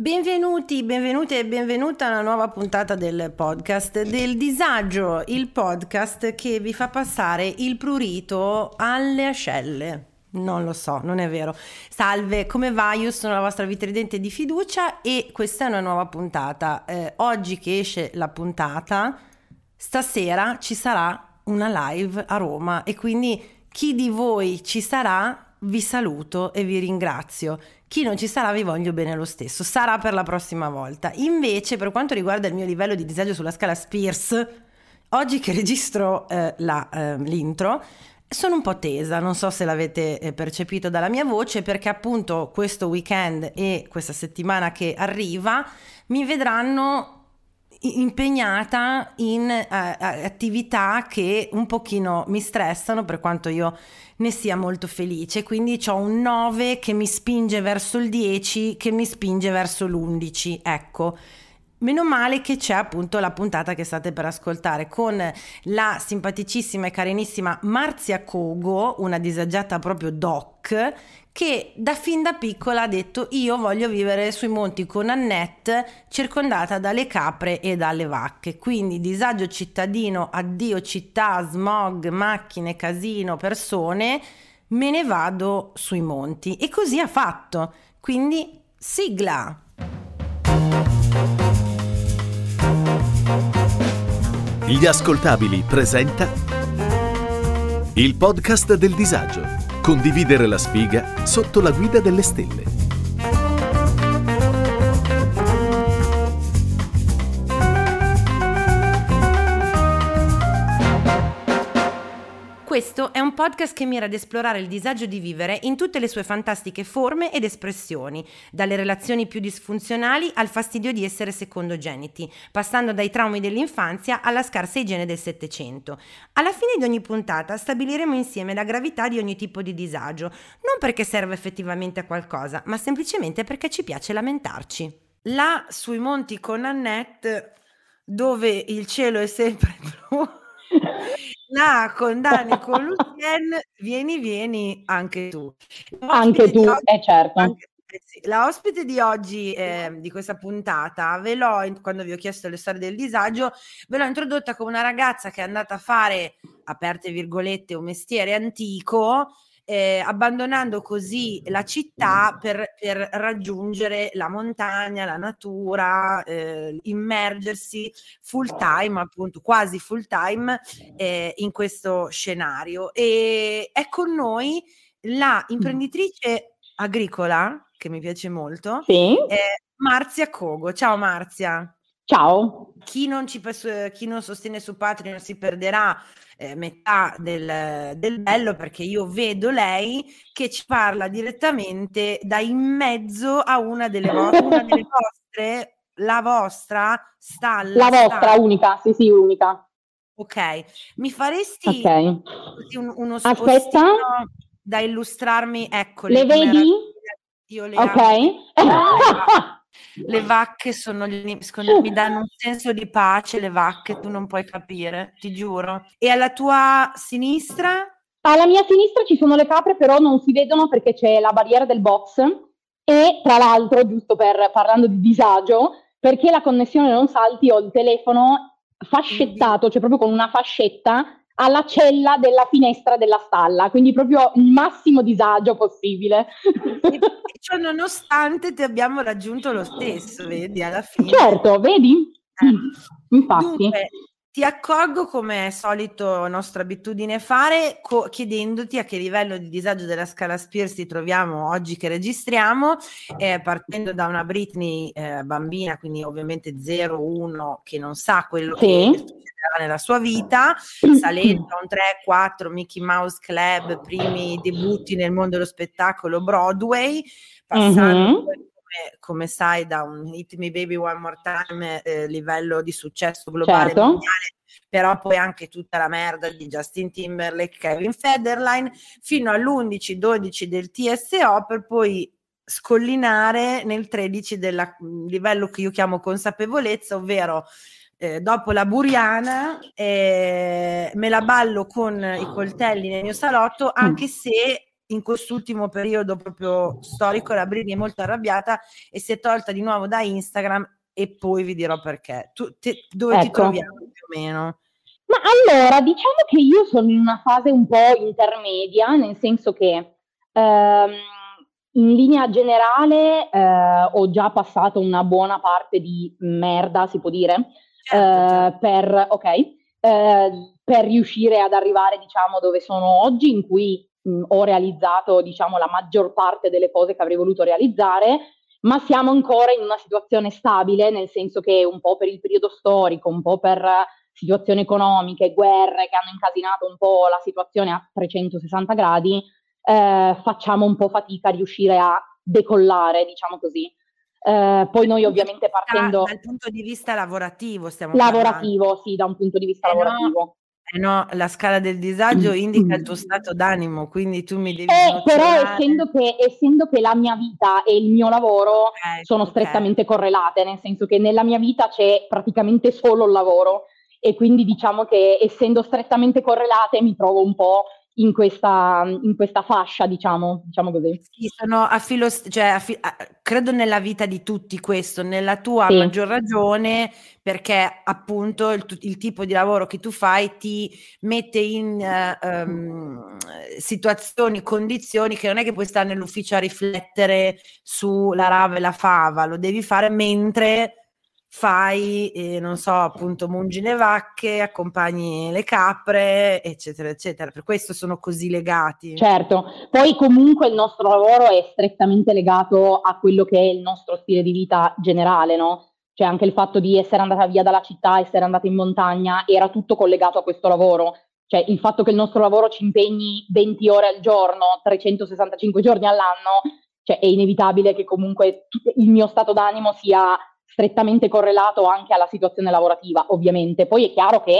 Benvenuti, benvenute e benvenuta a una nuova puntata del podcast del disagio, il podcast che vi fa passare il prurito alle ascelle. Non lo so, non è vero. Salve, come va? Io sono la vostra vitridente di fiducia e questa è una nuova puntata. Eh, oggi che esce la puntata, stasera ci sarà una live a Roma e quindi chi di voi ci sarà vi saluto e vi ringrazio. Chi non ci sarà vi voglio bene lo stesso, sarà per la prossima volta. Invece, per quanto riguarda il mio livello di disagio sulla scala Spears, oggi che registro eh, la, eh, l'intro, sono un po' tesa, non so se l'avete eh, percepito dalla mia voce, perché appunto questo weekend e questa settimana che arriva mi vedranno impegnata in uh, attività che un pochino mi stressano per quanto io ne sia molto felice. Quindi ho un 9 che mi spinge verso il 10 che mi spinge verso l'11 ecco. Meno male che c'è appunto la puntata che state per ascoltare con la simpaticissima e carinissima Marzia Cogo, una disagiata proprio doc, che da fin da piccola ha detto io voglio vivere sui monti con Annette circondata dalle capre e dalle vacche. Quindi disagio cittadino, addio città, smog, macchine, casino, persone, me ne vado sui monti. E così ha fatto. Quindi sigla! Gli ascoltabili presenta il podcast del disagio. Condividere la sfiga sotto la guida delle stelle. Podcast che mira ad esplorare il disagio di vivere in tutte le sue fantastiche forme ed espressioni, dalle relazioni più disfunzionali al fastidio di essere secondogeniti, passando dai traumi dell'infanzia alla scarsa igiene del Settecento. Alla fine di ogni puntata stabiliremo insieme la gravità di ogni tipo di disagio, non perché serve effettivamente a qualcosa, ma semplicemente perché ci piace lamentarci. Là sui monti con Annette, dove il cielo è sempre blu. No, con Dani, con Lucien, vieni, vieni anche tu. Anche tu, oggi, eh certo. Anche, eh sì, la ospite di oggi, eh, di questa puntata, ve l'ho, quando vi ho chiesto le storie del disagio, ve l'ho introdotta come una ragazza che è andata a fare, aperte virgolette, un mestiere antico, eh, abbandonando così la città per, per, raggiungere la montagna, la natura, eh, immergersi full time, appunto quasi full time eh, in questo scenario. E è con noi la imprenditrice agricola, che mi piace molto, sì. Marzia Cogo. Ciao Marzia. Ciao. Chi non, ci, chi non sostiene su Patreon si perderà eh, metà del, del, bello perché io vedo lei che ci parla direttamente da in mezzo a una delle, vo- una delle vostre, la vostra stalla. La vostra, stalla. unica, sì sì, unica. Ok, mi faresti okay. un, uno Aspetta. da illustrarmi? Ecco, le vedi? Io le ok. Le vacche sono gli, secondo, mi danno un senso di pace, le vacche, tu non puoi capire, ti giuro. E alla tua sinistra? Alla mia sinistra ci sono le capre, però non si vedono perché c'è la barriera del box e tra l'altro, giusto per parlando di disagio, perché la connessione non salti, ho il telefono fascettato, cioè proprio con una fascetta alla cella della finestra della stalla, quindi proprio il massimo disagio possibile. E ciò nonostante ti abbiamo raggiunto lo stesso, vedi, alla fine. Certo, vedi? Eh. Infatti. Dunque, ti accolgo come è solito nostra abitudine fare, co- chiedendoti a che livello di disagio della scala Spears ti troviamo oggi che registriamo, eh, partendo da una Britney eh, bambina, quindi ovviamente 0-1 che non sa quello sì. che nella sua vita, salendo a un 3-4 Mickey Mouse Club, primi debutti nel mondo dello spettacolo Broadway, passando mm-hmm. Come, come, sai da un Hit Me Baby One More Time eh, livello di successo globale certo. mondiale, però poi anche tutta la merda di Justin Timberlake, Kevin Federline, fino all'11-12 del TSO per poi scollinare nel 13 del livello che io chiamo consapevolezza, ovvero eh, dopo la buriana eh, me la ballo con i coltelli nel mio salotto, mm. anche se in quest'ultimo periodo proprio storico la Brini è molto arrabbiata e si è tolta di nuovo da Instagram e poi vi dirò perché. Tu, te, dove ecco. ti troviamo più o meno? Ma allora, diciamo che io sono in una fase un po' intermedia, nel senso che ehm, in linea generale eh, ho già passato una buona parte di merda, si può dire, certo, eh, certo. Per, okay, eh, per riuscire ad arrivare, diciamo, dove sono oggi, in cui mh, ho realizzato diciamo, la maggior parte delle cose che avrei voluto realizzare, ma siamo ancora in una situazione stabile, nel senso che un po' per il periodo storico, un po' per situazioni economiche, guerre che hanno incasinato un po' la situazione a 360 gradi, eh, facciamo un po' fatica a riuscire a decollare, diciamo così. Eh, poi noi ovviamente partendo... Dal punto di vista lavorativo stiamo Lavorativo, parlando. sì, da un punto di vista eh lavorativo. No eh no, la scala del disagio indica il tuo stato d'animo, quindi tu mi devi... Eh, però essendo che, essendo che, la mia vita e il mio lavoro okay, sono strettamente okay. correlate, nel senso che nella mia vita c'è praticamente solo il lavoro e quindi diciamo che essendo strettamente correlate mi trovo un po' in questa, in questa fascia, diciamo, diciamo così. Sì, sono a filo, cioè a fi, a, credo nella vita di tutti questo, nella tua sì. maggior ragione, perché appunto il, il, tipo di lavoro che tu fai ti mette in uh, um, situazioni, condizioni che non è che puoi stare nell'ufficio a riflettere sulla rava e la fava, lo devi fare mentre fai, eh, non so, appunto, mungi le vacche, accompagni le capre, eccetera, eccetera. Per questo sono così legati. Certo, poi comunque il nostro lavoro è strettamente legato a quello che è il nostro stile di vita generale, no? Cioè anche il fatto di essere andata via dalla città, essere andata in montagna, era tutto collegato a questo lavoro. Cioè il fatto che il nostro lavoro ci impegni 20 ore al giorno, 365 giorni all'anno, cioè è inevitabile che comunque il mio stato d'animo sia strettamente correlato anche alla situazione lavorativa, ovviamente. Poi è chiaro che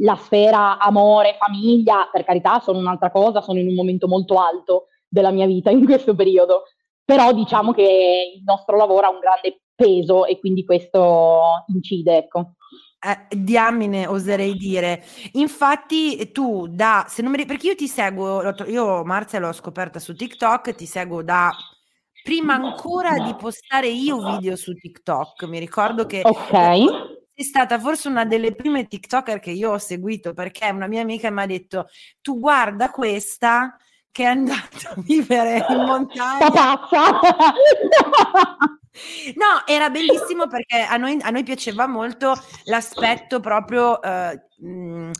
la sfera amore, famiglia, per carità, sono un'altra cosa, sono in un momento molto alto della mia vita in questo periodo. Però diciamo che il nostro lavoro ha un grande peso e quindi questo incide, ecco. Eh, diamine oserei dire infatti tu da se non mi perché io ti seguo io Marzia l'ho scoperta su TikTok ti seguo da prima ancora di postare io video su TikTok, mi ricordo che okay. sei stata forse una delle prime TikToker che io ho seguito perché una mia amica mi ha detto tu guarda questa che è andata a vivere in montagna. pazza! No, era bellissimo perché a noi, a noi piaceva molto l'aspetto proprio eh, mh,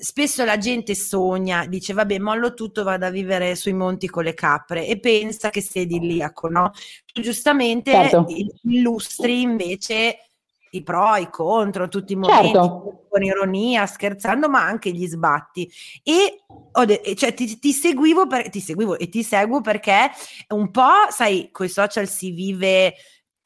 spesso la gente sogna, dice vabbè mollo tutto, vado a vivere sui monti con le capre e pensa che sia idilliaco, no? Tu giustamente certo. illustri invece i pro, i contro, tutti i momenti certo. con ironia, scherzando, ma anche gli sbatti. E de- cioè, ti, ti, seguivo per, ti seguivo e ti seguo perché un po', sai, con i social si vive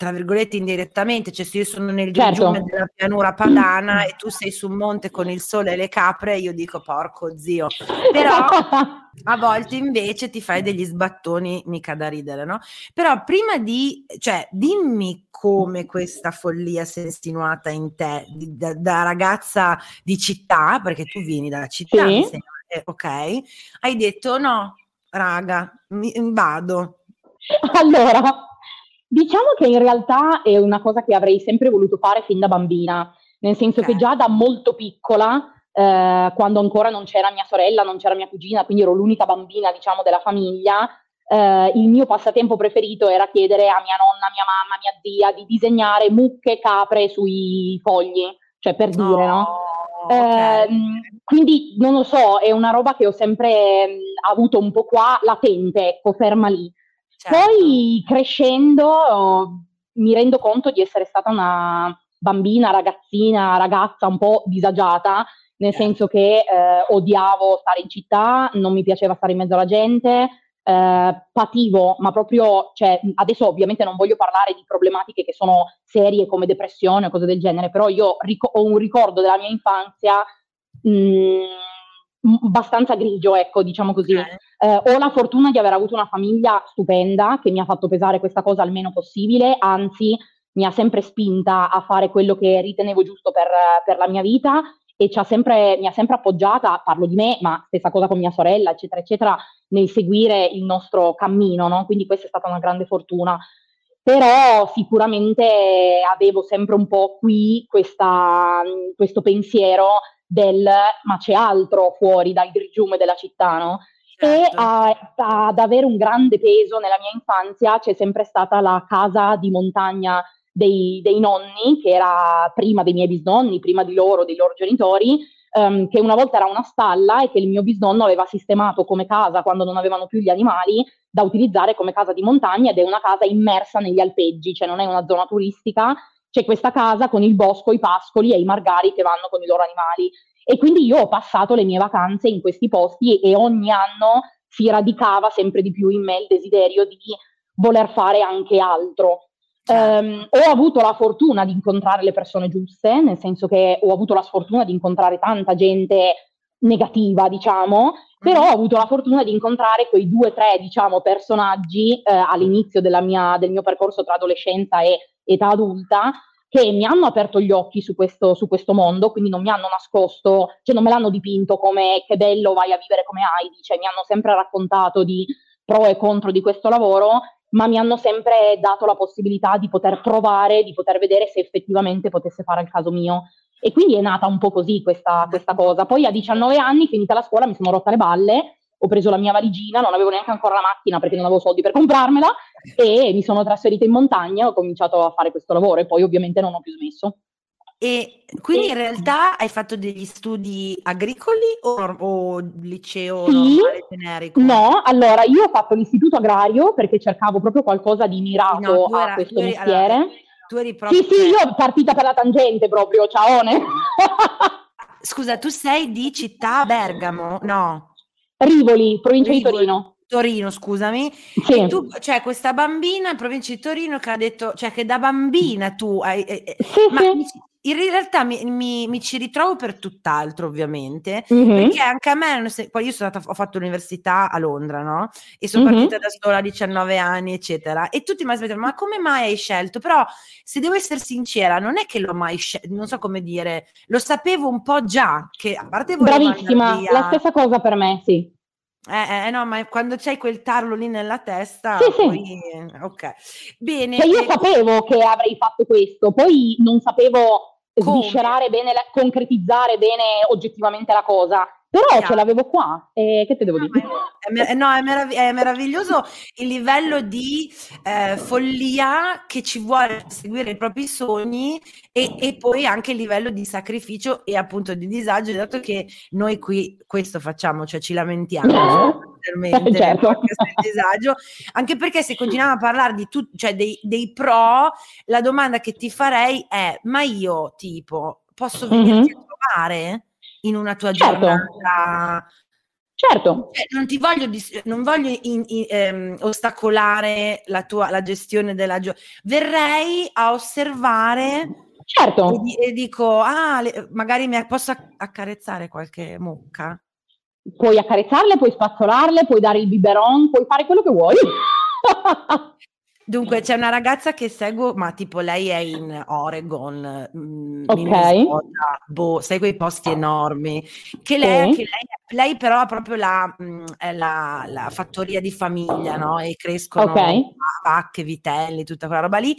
tra virgolette indirettamente, cioè se io sono nel certo. della pianura padana e tu sei su un monte con il sole e le capre, io dico porco zio. Però a volte invece ti fai degli sbattoni mica da ridere, no? Però prima di, cioè dimmi come questa follia si è insinuata in te da, da, ragazza di città, perché tu vieni dalla città, sì. sei, eh, ok? Hai detto no, raga, mi, vado. Allora, Diciamo che in realtà è una cosa che avrei sempre voluto fare fin da bambina, nel senso okay. che già da molto piccola, eh, quando ancora non c'era mia sorella, non c'era mia cugina, quindi ero l'unica bambina, diciamo, della famiglia, eh, il mio passatempo preferito era chiedere a mia nonna, mia mamma, mia zia di disegnare mucche capre sui fogli, cioè per dire, oh, no? Okay. Eh, quindi non lo so, è una roba che ho sempre mh, avuto un po' qua latente, ecco, ferma lì. Certo. Poi crescendo mi rendo conto di essere stata una bambina, ragazzina, ragazza un po' disagiata, nel certo. senso che eh, odiavo stare in città, non mi piaceva stare in mezzo alla gente, eh, pativo, ma proprio, cioè, adesso ovviamente non voglio parlare di problematiche che sono serie come depressione o cose del genere, però io ric- ho un ricordo della mia infanzia mh, mm, abbastanza grigio, ecco, diciamo così. Okay. Eh, ho la fortuna di aver avuto una famiglia stupenda che mi ha fatto pesare questa cosa il meno possibile, anzi mi ha sempre spinta a fare quello che ritenevo giusto per, per la mia vita e sempre, mi ha sempre appoggiata, parlo di me, ma stessa cosa con mia sorella, eccetera, eccetera, nel seguire il nostro cammino, no? Quindi questa è stata una grande fortuna. Però sicuramente avevo sempre un po' qui questa, questo pensiero del ma c'è altro fuori dal grigiume della città, no? Certo. E a, a, ad avere un grande peso nella mia infanzia c'è sempre stata la casa di montagna dei, dei, nonni, che era prima dei miei bisnonni, prima di loro, dei loro genitori, um, che una volta era una stalla e che il mio bisnonno aveva sistemato come casa quando non avevano più gli animali da utilizzare come casa di montagna ed è una casa immersa negli alpeggi, cioè non è una zona turistica, c'è questa casa con il bosco, i pascoli e i margari che vanno con i loro animali. E quindi io ho passato le mie vacanze in questi posti e ogni anno si radicava sempre di più in me il desiderio di voler fare anche altro. Um, ho avuto la fortuna di incontrare le persone giuste, nel senso che ho avuto la sfortuna di incontrare tanta gente negativa, diciamo, però ho avuto la fortuna di incontrare quei due o tre, diciamo, personaggi eh, all'inizio mia, del mio percorso tra adolescenza e età adulta che mi hanno aperto gli occhi su questo, su questo, mondo, quindi non mi hanno nascosto, cioè non me l'hanno dipinto come che bello vai a vivere come Heidi, cioè mi hanno sempre raccontato di pro e contro di questo lavoro ma mi hanno sempre dato la possibilità di poter provare, di poter vedere se effettivamente potesse fare il caso mio. E quindi è nata un po' così questa, questa cosa. Poi a 19 anni, finita la scuola, mi sono rotta le balle, ho preso la mia valigina, non avevo neanche ancora la macchina perché non avevo soldi per comprarmela e mi sono trasferita in montagna, ho cominciato a fare questo lavoro e poi ovviamente non ho più smesso. E quindi in realtà hai fatto degli studi agricoli o, o liceo sì, normale generico? No, allora io ho fatto l'istituto agrario perché cercavo proprio qualcosa di mirato no, a era, questo eri, mestiere. Allora, tu eri proprio... Sì, sì, io partita per la tangente proprio, ciaone. Scusa, tu sei di città Bergamo? No. Rivoli, provincia Rivoli. di Torino. Torino, scusami. Sì. tu, cioè, questa bambina in provincia di Torino che ha detto, cioè, che da bambina tu hai. Eh, eh sì, ma sì in realtà mi, mi, mi, ci ritrovo per tutt'altro, ovviamente, mm-hmm. perché anche a me, poi io sono andata, ho fatto l'università a Londra, no? E sono mm-hmm. partita da sola a 19 anni, eccetera. E tutti mi aspettano, ma come mai hai scelto? Però, se devo essere sincera, non è che l'ho mai scelto, non so come dire, lo sapevo un po' già, che a parte Bravissima, la stessa cosa per me, sì. Eh, eh, no, ma quando c'hai quel tarlo lì nella testa, sì, poi... sì. ok. Bene. Cioè io e... sapevo che avrei fatto questo, poi non sapevo sviscerare bene, la, concretizzare bene oggettivamente la cosa. Però yeah. ce l'avevo qua, e che te devo no, dire? È, no, è, merav- è, meraviglioso il livello di eh, follia che ci vuole seguire i propri sogni e, e, poi anche il livello di sacrificio e appunto di disagio, dato che noi qui questo facciamo, cioè ci lamentiamo. Eh, certo. disagio, anche perché se continuiamo a parlare di tu, cioè dei, dei, pro, la domanda che ti farei è: ma io tipo posso venirti mm-hmm. a trovare in una tua certo. giornata? Certo. Cioè, non ti voglio, non voglio in, in, ehm, ostacolare la tua la gestione della giornata. Verrei a osservare. Certo. E, e dico, ah, le, magari mi posso accarezzare qualche mucca puoi accarezzarle, puoi spazzolarle, puoi dare il biberon, puoi fare quello che vuoi. Dunque, c'è una ragazza che seguo, ma tipo lei è in Oregon, mh, mm, ok. boh, sai quei posti enormi. Che lei, sì. che lei, lei, però ha proprio la, mh, mm, la, la, fattoria di famiglia, no? E crescono okay. vacche, vitelli, tutta quella roba lì.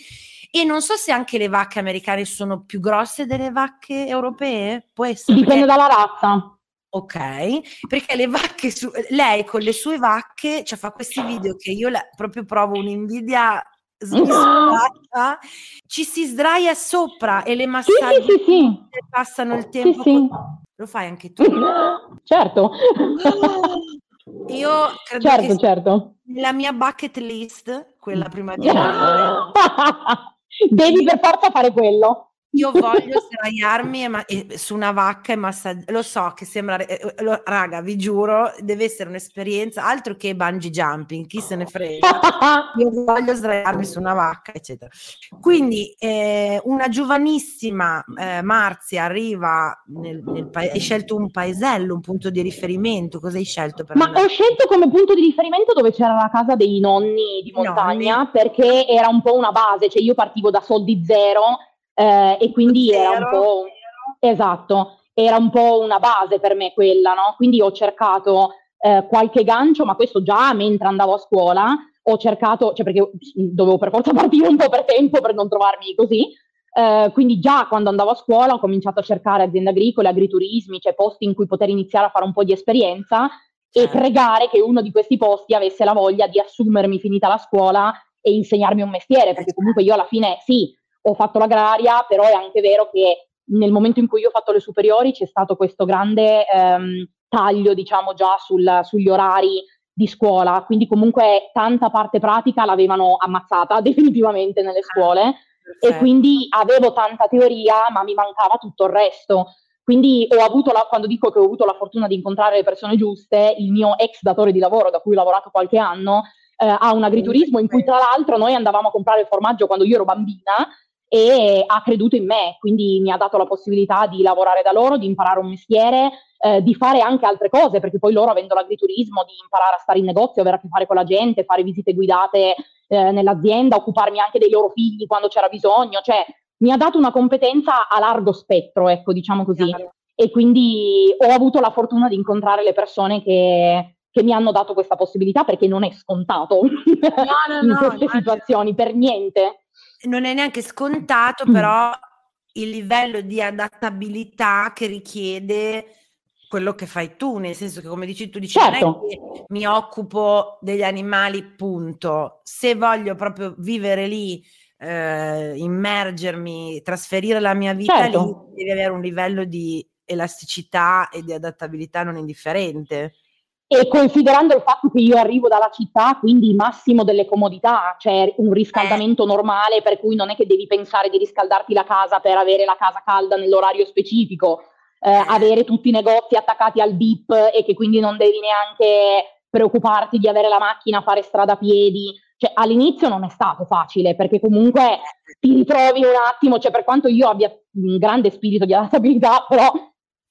E non so se anche le vacche americane sono più grosse delle vacche europee. Può essere. Dipende perché... dalla razza. Ok, perché le vacche, su, lei con le sue vacche, cioè fa questi video che io la, proprio provo un'invidia smisurata, ci si sdraia sopra e le massaggi sì, sì, sì, passano il tempo. Con... Lo fai anche tu? Certo. Io credo certo, che certo. la mia bucket list, quella prima di Devi per forza fare quello io voglio sdraiarmi e ma- e su una vacca e massaggiare. Lo so che sembra, eh, lo- raga, vi giuro, deve essere un'esperienza altro che bungee jumping, chi se ne frega. io voglio sdraiarmi su una vacca, eccetera. Quindi eh, una giovanissima eh, Marzia arriva nel, nel paese, hai scelto un paesello, un punto di riferimento, cosa hai scelto per Ma andare? ho scelto come punto di riferimento dove c'era la casa dei nonni di montagna nonni. perché era un po' una base, cioè io partivo da soldi zero eh, e quindi era un Zero. po'... Esatto, era un po' una base per me quella, no? Quindi ho cercato eh, qualche gancio, ma questo già mentre andavo a scuola, ho cercato, cioè perché dovevo per forza partire un po' per tempo per non trovarmi così, eh, quindi già quando andavo a scuola ho cominciato a cercare aziende agricole, agriturismi, cioè posti in cui poter iniziare a fare un po' di esperienza e Certo. pregare che uno di questi posti avesse la voglia di assumermi finita la scuola e insegnarmi un mestiere, perché comunque io alla fine sì, ho fatto l'agraria, però è anche vero che nel momento in cui io ho fatto le superiori c'è stato questo grande ehm, taglio, diciamo, già sul- sugli orari di scuola, quindi comunque tanta parte pratica l'avevano ammazzata definitivamente nelle scuole e Perfetto. quindi avevo tanta teoria, ma mi mancava tutto il resto. Quindi ho avuto la, quando dico che ho avuto la fortuna di incontrare le persone giuste, il mio ex datore di lavoro, da cui ho lavorato qualche anno, eh, ha un agriturismo in cui tra l'altro noi andavamo a comprare il formaggio quando io ero bambina e ha creduto in me, quindi mi ha dato la possibilità di lavorare da loro, di imparare un mestiere, eh, di fare anche altre cose, perché poi loro avendo l'agriturismo, di imparare a stare in negozio, avere a che fare con la gente, fare visite guidate eh, nell'azienda, occuparmi anche dei loro figli quando c'era bisogno, cioè mi ha dato una competenza a largo spettro, ecco, diciamo così. Chiaro. E quindi ho avuto la fortuna di incontrare le persone che, che mi hanno dato questa possibilità, perché non è scontato no, in no, queste immagino. situazioni, per niente. Non è neanche scontato, Mm. però il livello di adattabilità che richiede quello che fai tu, nel senso che come dici tu dici Certo. non è che mi occupo degli animali, punto. Se voglio proprio vivere lì, eh, immergermi, trasferire la mia vita Certo. lì, devi avere un livello di elasticità e di adattabilità non indifferente. E considerando il fatto che io arrivo dalla città, quindi massimo delle comodità, cioè un riscaldamento normale, per cui non è che devi pensare di riscaldarti la casa per avere la casa calda nell'orario specifico, eh, avere tutti i negozi attaccati al BIP e che quindi non devi neanche preoccuparti di avere la macchina, fare strada a piedi. Cioè, all'inizio non è stato facile, perché comunque ti ritrovi un attimo, cioè per quanto io abbia un grande spirito di adattabilità, però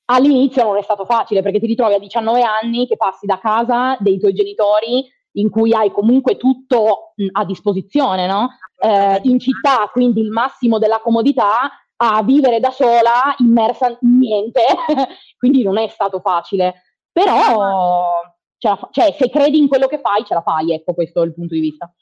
all'inizio non è stato facile perché ti ritrovi a 19 anni che passi da casa dei tuoi genitori in cui hai comunque tutto a disposizione, no? Eh, in città, quindi il massimo della comodità, a vivere da sola, immersa in niente, quindi non è stato facile. Però, cioè, se credi in quello che fai, ce la fai, ecco, questo è il punto di vista.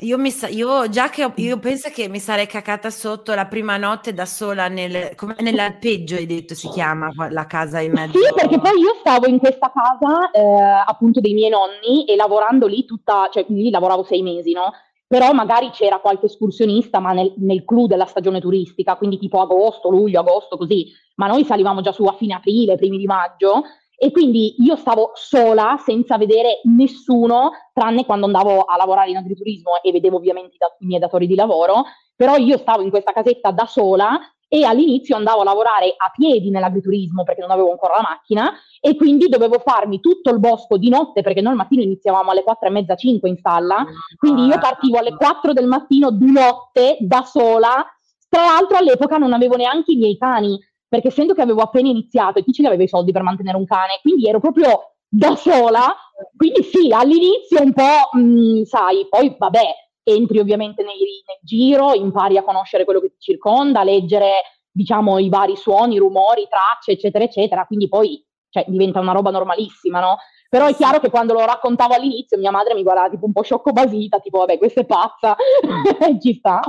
Io, mi sa- io già che ho- io penso che mi sarei cacata sotto la prima notte da sola nel, come- nell'alpeggio, hai detto si chiama la casa in mezzo. Sì, perché poi io stavo in questa casa eh, appunto dei miei nonni e lavorando lì tutta, cioè lì lavoravo sei mesi, no? Però magari c'era qualche escursionista, ma nel, nel clou della stagione turistica, quindi tipo agosto, luglio, agosto, così. Ma noi salivamo già su a fine aprile, primi di maggio, e quindi io stavo sola, senza vedere nessuno, tranne quando andavo a lavorare in agriturismo e vedevo ovviamente i, miei datori di lavoro, però io stavo in questa casetta da sola e all'inizio andavo a lavorare a piedi nell'agriturismo perché non avevo ancora la macchina e quindi dovevo farmi tutto il bosco di notte perché noi al mattino iniziavamo alle quattro e mezza, cinque in stalla, quindi io partivo alle 4 del mattino di notte da sola. Tra l'altro all'epoca non avevo neanche i miei cani, perché essendo che avevo appena iniziato e chi ce ne aveva i soldi per mantenere un cane, quindi ero proprio da sola. Quindi sì, all'inizio un po', mh, sai, poi vabbè, entri ovviamente nei- nel giro, impari a conoscere quello che ti circonda, a leggere, diciamo, i vari suoni, rumori, tracce, eccetera, eccetera. Quindi poi, cioè, diventa una roba normalissima, no? Però è chiaro che quando lo raccontavo all'inizio mia madre mi guardava tipo un po' sciocco basita, tipo vabbè questa è pazza, ci sta.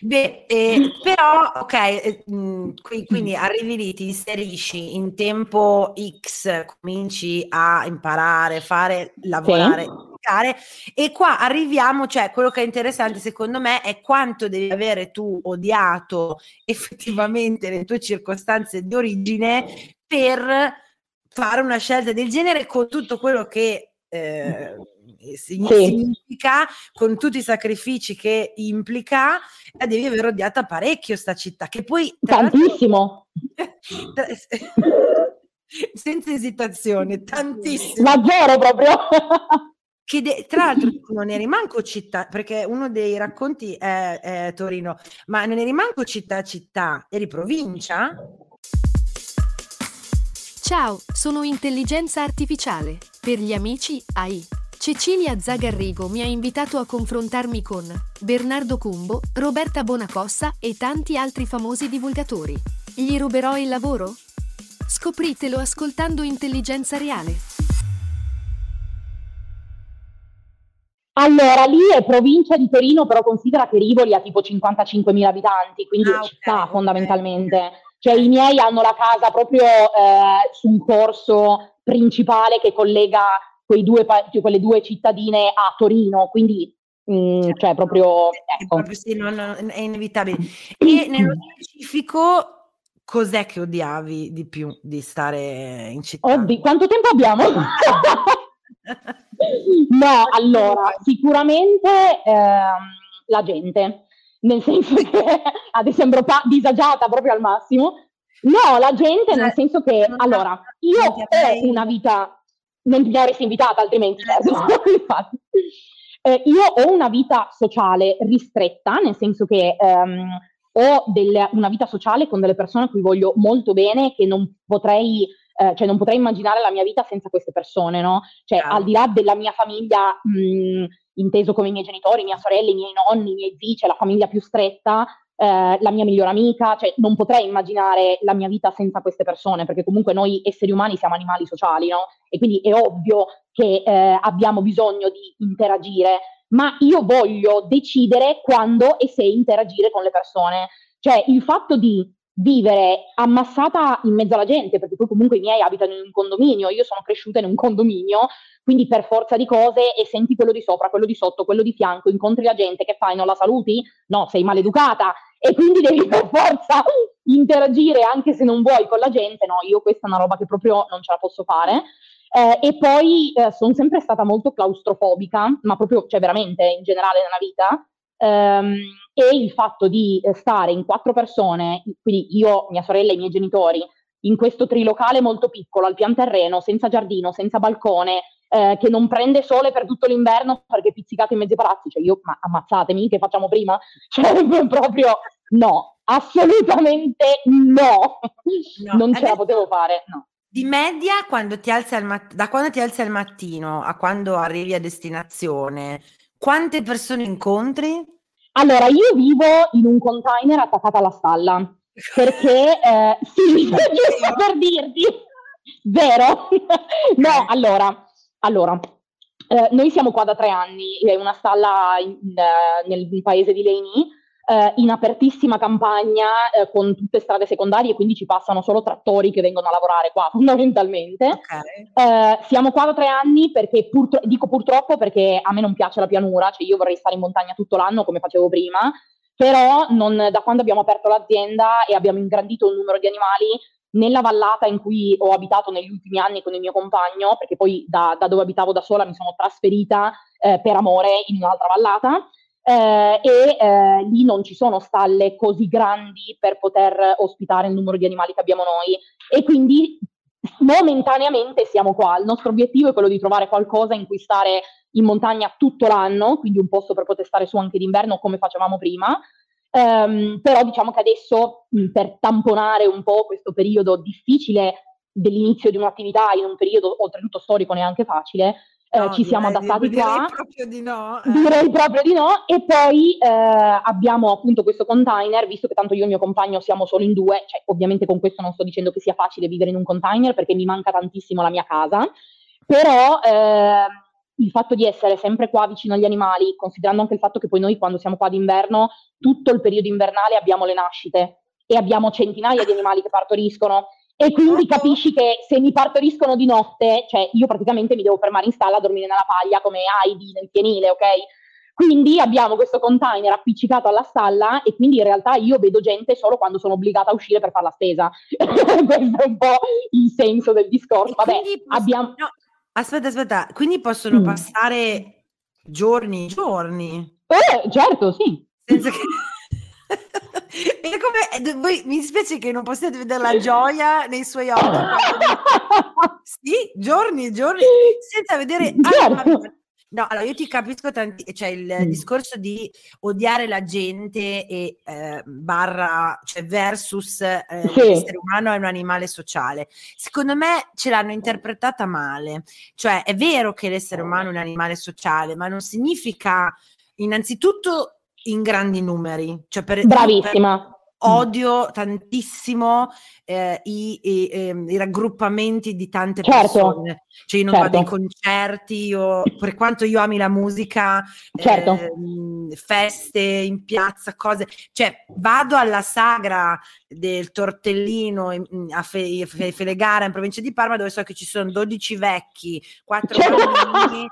Beh, eh, però, ok, eh, qui- quindi arrivi lì, ti inserisci in tempo X, cominci a imparare, fare, lavorare, praticare, e qua arriviamo, cioè quello che è interessante secondo me è quanto devi avere tu odiato effettivamente le tue circostanze di origine per fare una scelta del genere con tutto quello che eh, significa, con tutti i sacrifici che implica, la devi aver odiata parecchio sta città, che poi... Tantissimo! senza esitazione, tantissimo. Ma zero proprio! Che de- tra l'altro non eri manco città, perché uno dei racconti è, è Torino, ma non eri manco città città, eri provincia? Ciao, sono intelligenza artificiale. Per gli amici, AI. Cecilia Zagarrigo mi ha invitato a confrontarmi con Bernardo Cumbo, Roberta Bonacossa e tanti altri famosi divulgatori. Gli ruberò il lavoro? Scopritelo ascoltando Intelligenza Reale. Allora, lì è provincia di Torino, però considera che Rivoli ha tipo 55.000 abitanti, quindi ah, è città okay, fondamentalmente. Okay. Cioè i miei hanno la casa proprio eh, su un corso principale che collega due, quelle due cittadine a Torino, quindi mm, cioè proprio... Ecco. proprio sì, non, non, è inevitabile. E nello specifico cos'è che odiavi di più di stare in città? Oddio, quanto tempo abbiamo? no, allora, sicuramente ehm, la gente, nel senso che adesso sembro pa- disagiata proprio al massimo. No, la gente nel cioè, senso che, allora, io ho una vita, non ti avresti invitata altrimenti, certo, infatti. Eh, io ho una vita sociale ristretta, nel senso che ehm, ho del, una vita sociale con delle persone a cui voglio molto bene, che non potrei eh, cioè non potrei immaginare la mia vita senza queste persone, no? Cioè, ah. al di là della mia famiglia, mh, inteso come i miei genitori, mia sorella, i miei nonni, i miei zii, cioè la famiglia più stretta, eh, la mia migliore amica, cioè non potrei immaginare la mia vita senza queste persone, perché comunque noi esseri umani siamo animali sociali, no? E quindi è ovvio che eh, abbiamo bisogno di interagire, ma io voglio decidere quando e se interagire con le persone. Cioè il fatto di vivere ammassata in mezzo alla gente, perché poi comunque i miei abitano in un condominio, io sono cresciuta in un condominio, quindi per forza di cose e senti quello di sopra, quello di sotto, quello di fianco, incontri la gente, che fai? Non la saluti? No, sei maleducata e quindi devi per forza interagire anche se non vuoi con la gente, no, io questa è una roba che proprio non ce la posso fare. Eh, e poi eh, sono sempre stata molto claustrofobica, ma proprio, cioè veramente in generale nella vita, Um, e il fatto di eh, stare in quattro persone, quindi io, mia sorella e i miei genitori, in questo trilocale molto piccolo, al pian terreno, senza giardino, senza balcone, eh, che non prende sole per tutto l'inverno perché pizzicate in mezzo ai palazzi, cioè io, ma ammazzatemi, che facciamo prima? Cioè, proprio no, assolutamente no, no non ce la potevo fare, no. Di media, quando ti alzi al mat- da quando ti alzi al mattino a quando arrivi a destinazione, quante persone incontri? Allora, io vivo in un container attaccato alla stalla, perché, eh, sì, giusto per dirti, vero? no, allora, allora eh, noi siamo qua da tre anni, è una stalla in, eh, nel paese di Leni, eh, in apertissima campagna eh, con tutte strade secondarie, quindi ci passano solo trattori che vengono a lavorare qua fondamentalmente. Okay. Eh, siamo qua da tre anni perché purtro- dico purtroppo perché a me non piace la pianura, cioè io vorrei stare in montagna tutto l'anno come facevo prima, però non, da quando abbiamo aperto l'azienda e abbiamo ingrandito il numero di animali, nella vallata in cui ho abitato negli ultimi anni con il mio compagno, perché poi da, da dove abitavo da sola mi sono trasferita eh, per amore in un'altra vallata, eh, e eh, lì non ci sono stalle così grandi per poter ospitare il numero di animali che abbiamo noi e quindi momentaneamente siamo qua. Il nostro obiettivo è quello di trovare qualcosa in cui stare in montagna tutto l'anno, quindi un posto per poter stare su anche d'inverno come facevamo prima. Um, però diciamo che adesso mh, per tamponare un po' questo periodo difficile dell'inizio di un'attività in un periodo oltretutto storico neanche facile, eh, no, ci siamo adattati direi qua. proprio di no. Eh. Direi proprio di no. E poi eh, abbiamo appunto questo container, visto che tanto io e il mio compagno siamo solo in due, cioè ovviamente con questo non sto dicendo che sia facile vivere in un container perché mi manca tantissimo la mia casa, però eh, il fatto di essere sempre qua vicino agli animali, considerando anche il fatto che poi noi quando siamo qua d'inverno, tutto il periodo invernale abbiamo le nascite e abbiamo centinaia di animali che partoriscono e quindi capisci che se mi partoriscono di notte, cioè io praticamente mi devo fermare in stalla a dormire nella paglia come Heidi nel pienile, ok? Quindi abbiamo questo container appiccicato alla stalla e quindi in realtà io vedo gente solo quando sono obbligata a uscire per fare la spesa. Questo è un po' il senso del discorso. Vabbè, abbiamo... no, Aspetta, aspetta, quindi possono Mm. passare giorni, giorni, Eh, certo, sì. senza che... E come, eh, voi, mi dispiace che non possiate vedere la gioia nei suoi occhi. Sì, giorni e giorni, senza vedere... Certo. No, allora io ti capisco tanti, cioè il Mm. discorso di odiare la gente e eh, barra, cioè versus eh, Sì. l'essere umano è un animale sociale. Secondo me ce l'hanno interpretata male. Cioè è vero che l'essere umano è un animale sociale, ma non significa innanzitutto in grandi numeri. Cioè per, per- Bravissima. Odio tantissimo eh, i, i- ehm, i raggruppamenti di tante Certo. persone. Cioè, io non vado ai Certo. concerti, io, per quanto io ami la musica, Certo. ehm, feste in piazza, cose. Cioè, vado alla sagra del tortellino in- in- a Fe- Fe- Felegara in provincia di Parma, dove so che ci sono 12 vecchi, 4 Certo. bambini.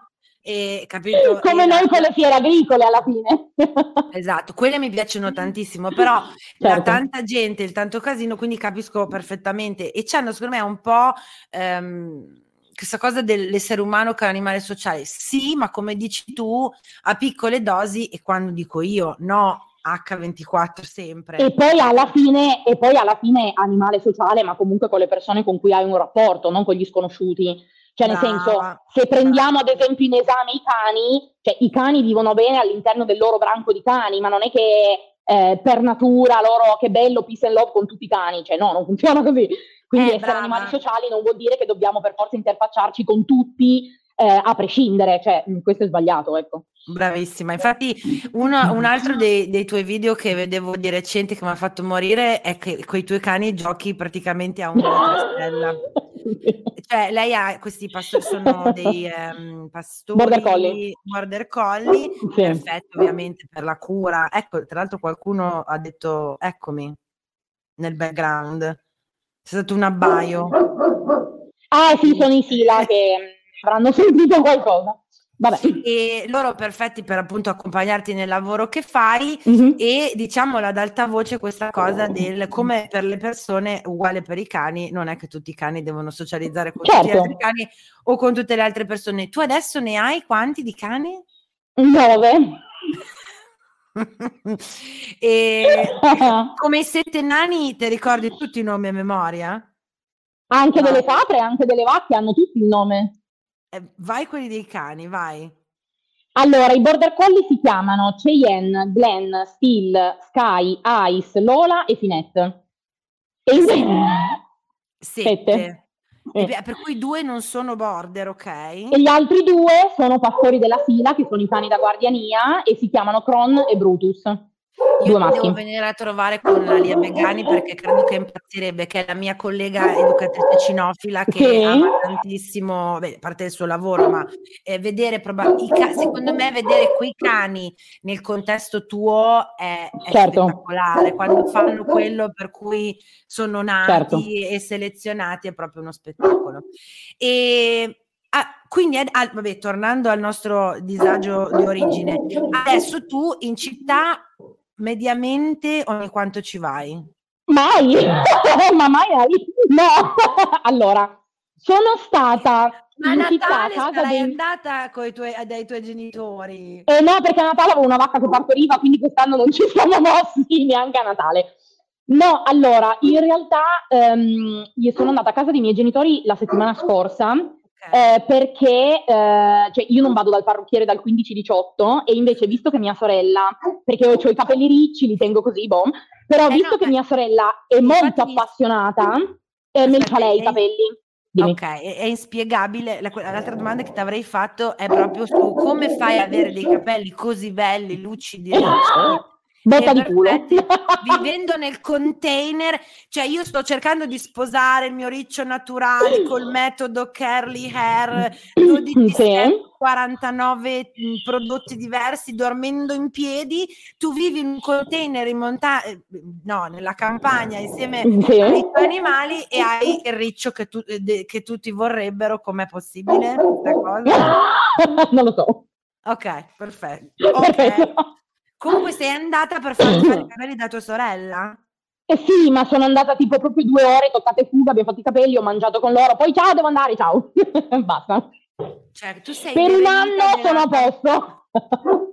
E capito? Come la- noi con le fiere agricole alla fine. Esatto, quelle mi piacciono tantissimo, però la Certo. tanta gente, il tanto casino, quindi capisco perfettamente. E c'hanno secondo me un po' ehm, questa cosa dell'essere umano che è un animale sociale. Sì, ma come dici tu, a piccole dosi e quando dico io, no, H24 sempre. E poi alla fine, e poi alla fine animale sociale, ma comunque con le persone con cui hai un rapporto, non con gli sconosciuti. Cioè, nel Brava. senso, se prendiamo ad esempio in esame i cani, cioè i cani vivono bene all'interno del loro branco di cani, ma non è che eh, per natura loro che bello peace and love con tutti i cani, cioè no, non funziona così. Quindi Eh, essere brava. animali sociali non vuol dire che dobbiamo per forza interfacciarci con tutti eh, a prescindere, cioè mh, questo è sbagliato, ecco. Bravissima, infatti uno- un altro dei, dei tuoi video che vedevo di recente che mi ha fatto morire è che con i tuoi cani giochi praticamente a una stella. Cioè, lei ha questi pastori, sono dei ehm, pastori Border collie. border collie, Sì. perfetto ovviamente per la cura. Ecco, tra l'altro qualcuno ha detto eccomi nel background. C'è stato un abbaio. Ah sì, sono i Sila che mh, avranno sentito qualcosa. Vabbè. E loro perfetti per appunto accompagnarti nel lavoro che fai Mhm. e diciamolo ad alta voce questa cosa del come per le persone uguale per i cani, non è che tutti i cani devono socializzare con tutti gli Certo. altri cani o con tutte le altre persone. Tu adesso ne hai quanti di cani? Nove. e come i sette nani ti ricordi tutti i nomi a memoria? Anche No. delle capre, anche delle vacche hanno tutti il nome. Eh, vai quelli dei cani, vai. Allora, i border collie si chiamano Cheyenne, Glenn, Steel, Sky, Ice, Lola e Finette. E invece... Sette. Sette. E per- cui due non sono border, ok? E gli altri due sono pastori della fila, che sono i cani da guardiania, e si chiamano Kron e Brutus. Io Due devo venire a trovare con Lia Begani perché credo che impazzirebbe, che è la mia collega educatrice cinofila che Sì. ama tantissimo, beh, a parte il suo lavoro, ma eh, vedere proba- i ca- secondo me vedere quei cani nel contesto tuo è, è Certo. spettacolare, quando fanno quello per cui sono nati Certo. e selezionati è proprio uno spettacolo. E ah, quindi, ah, vabbè, tornando al nostro disagio di origine, adesso tu in città mediamente ogni quanto ci vai? Mai! Ma mai hai? No! allora, sono stata Ma città a Natale casa sarai dei... andata coi tuoi, dai tuoi genitori. Eh no, perché a Natale avevo una vacca che partoriva, quindi quest'anno non ci siamo mossi neanche a Natale. No, allora, in realtà ehm, io sono andata a casa dei miei genitori la settimana scorsa Ok. eh, perché eh, cioè io non vado dal parrucchiere dal 15-18 e invece visto che mia sorella, perché ho, ho i capelli ricci, li tengo così, boh, però Eh visto no, che mia sorella è molto appassionata, eh, me li fa lei i eh, capelli. Dimmi. Ok, è, è inspiegabile. La- l'altra domanda che ti avrei fatto è proprio su come fai ad avere dei capelli così belli, lucidi, ricci, Botta di culo. vivendo nel container, cioè io sto cercando di sposare il mio riccio naturale col metodo curly hair, 12 Sì. step, 49 mh, prodotti diversi, dormendo in piedi, tu vivi in un container in montagna, no, nella campagna insieme Sì. ai tuoi animali e hai il riccio che, tu- eh, de- che tutti vorrebbero, com'è possibile non lo so. Ok, perfetto. Ok. Perfetto. Comunque sei andata per farti fare i capelli da tua sorella? Eh sì, ma sono andata tipo proprio due ore, toccate fuga, abbiamo fatto i capelli, ho mangiato con loro, poi ciao, devo andare, ciao. Basta. Cioè, tu sei per un anno della- sono a posto.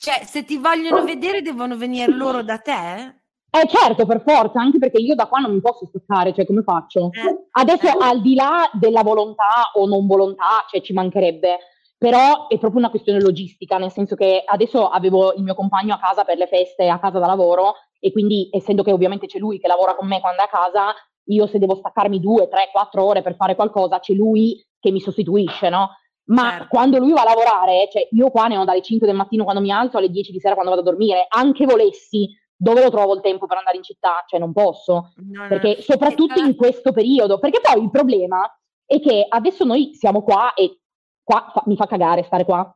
Cioè, se ti vogliono vedere devono venire loro da te? Eh certo, per forza, anche perché io da qua non mi posso staccare, cioè come faccio? Eh, Adesso eh. al di là della volontà o non volontà, cioè ci mancherebbe, però è proprio una questione logistica, nel senso che adesso avevo il mio compagno a casa per le feste, a casa da lavoro, e quindi essendo che ovviamente c'è lui che lavora con me quando è a casa, io se devo staccarmi due, tre, quattro ore per fare qualcosa, c'è lui che mi sostituisce, no? Ma Certo. quando lui va a lavorare, cioè io qua ne ho dalle 5 del mattino quando mi alzo alle 10 di sera quando vado a dormire, anche volessi, dove lo trovo il tempo per andare in città? Cioè non posso No, no, perché soprattutto tra in questo periodo, perché poi il problema è che adesso noi siamo qua e qua fa- mi fa cagare stare qua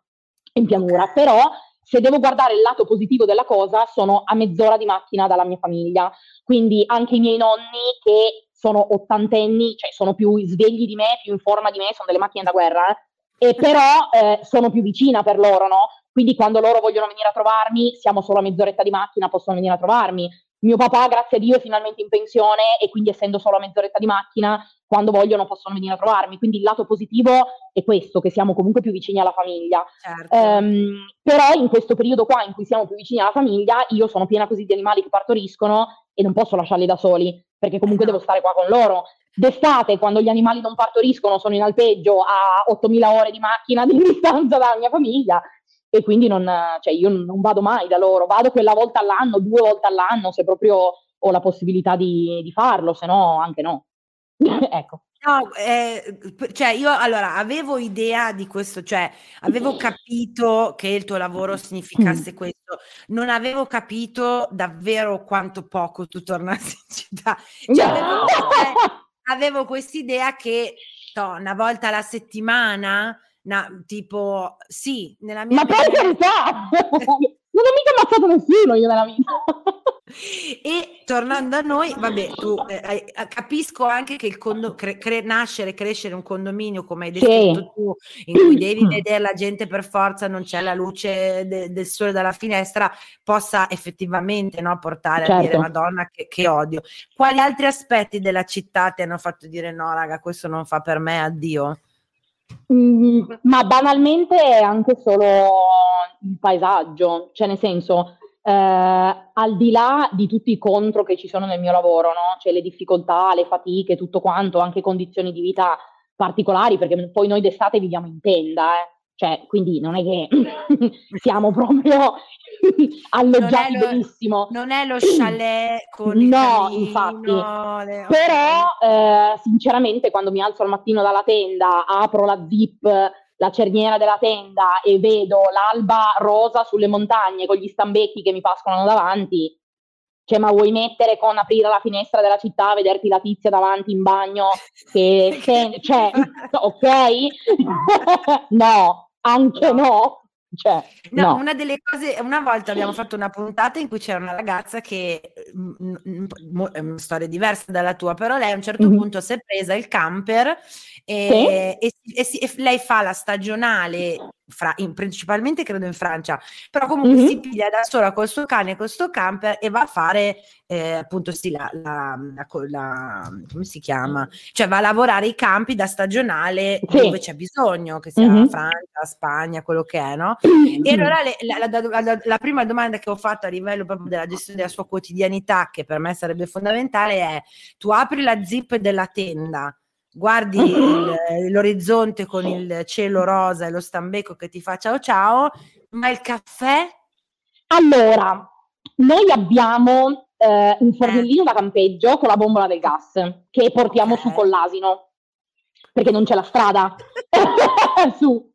in pianura, però se devo guardare il lato positivo della cosa, sono a mezz'ora di macchina dalla mia famiglia, quindi anche i miei nonni che sono ottantenni, cioè sono più svegli di me, più in forma di me, sono delle macchine da guerra, eh, e però eh, sono più vicina per loro, no? Quindi quando loro vogliono venire a trovarmi, siamo solo a mezz'oretta di macchina, possono venire a trovarmi. Mio papà, grazie a Dio, è finalmente in pensione e quindi essendo solo a mezz'oretta di macchina, quando vogliono possono venire a trovarmi. Quindi il lato positivo è questo, che siamo comunque più vicini alla famiglia. certo. Ehm, però in questo periodo qua in cui siamo più vicini alla famiglia, io sono piena così di animali che partoriscono e non posso lasciarli da soli, perché comunque devo stare qua con loro. D'estate, quando gli animali non partoriscono, sono in alpeggio a 8000 ore di macchina di distanza dalla mia famiglia e quindi non, cioè io non vado mai da loro, vado quella volta all'anno, due volte all'anno, se proprio ho la possibilità di, di farlo, se no anche no. ecco. No, eh, cioè io allora avevo idea di questo, cioè avevo capito che il tuo lavoro significasse questo, non avevo capito davvero quanto poco tu tornassi in città. Cioè, avevo, avevo quest'idea che to, una volta alla settimana, na- tipo, sì, nella mia Ma per carità! non ho mica ammazzato nessuno io nella vita. E tornando a noi, vabbè, tu eh, eh, capisco anche che il condo- cre- cre- nascere e crescere un condominio, come hai Sì. descritto tu, in cui devi vedere la gente per forza, non c'è la luce de- del sole dalla finestra, possa effettivamente no, portare a dire Certo. Madonna che, che odio. Quali altri aspetti della città ti hanno fatto dire no, raga, questo non fa per me, addio? Mm, ma banalmente è anche solo il paesaggio, cioè nel senso, eh, al di là di tutti i contro che ci sono nel mio lavoro, no? Cioè le difficoltà, le fatiche, tutto quanto, anche condizioni di vita particolari, perché poi noi d'estate viviamo in tenda, eh. Cioè, quindi non è che siamo proprio alloggiati Non lo- benissimo. Non è lo chalet con il No, camino, infatti. le-. Però, eh, sinceramente, quando mi alzo al mattino dalla tenda, apro la zip, la cerniera della tenda e vedo l'alba rosa sulle montagne con gli stambecchi che mi pascolano davanti, cioè, ma vuoi mettere con aprire la finestra della città, vederti la tizia davanti in bagno che, che- cioè, ok? no, anche no. Cioè, No, no. una delle cose, una volta abbiamo fatto una puntata in cui c'era una ragazza che, mo- è una storia diversa dalla tua, però lei a un certo Mhm. punto si è presa il camper e, e si- e si- e lei fa la stagionale, fra- in- principalmente credo in Francia, però comunque Mhm. si piglia da sola col suo cane e col suo camper e va a fare eh, appunto sì, la, la- la la- come si chiama? Cioè va a lavorare i campi da stagionale Sì. dove c'è bisogno, che sia Mhm. Francia, Spagna, quello che è, no? E allora le- la prima domanda che ho fatto a livello proprio della gestione della sua quotidianità, che per me sarebbe fondamentale, è tu apri la zip della tenda, guardi il- l'orizzonte con il cielo rosa e lo stambecco che ti fa ciao ciao, ma il caffè? Allora, noi abbiamo eh, un fornellino da campeggio con la bombola del gas che portiamo Ok. su con l'asino perché non c'è la strada su,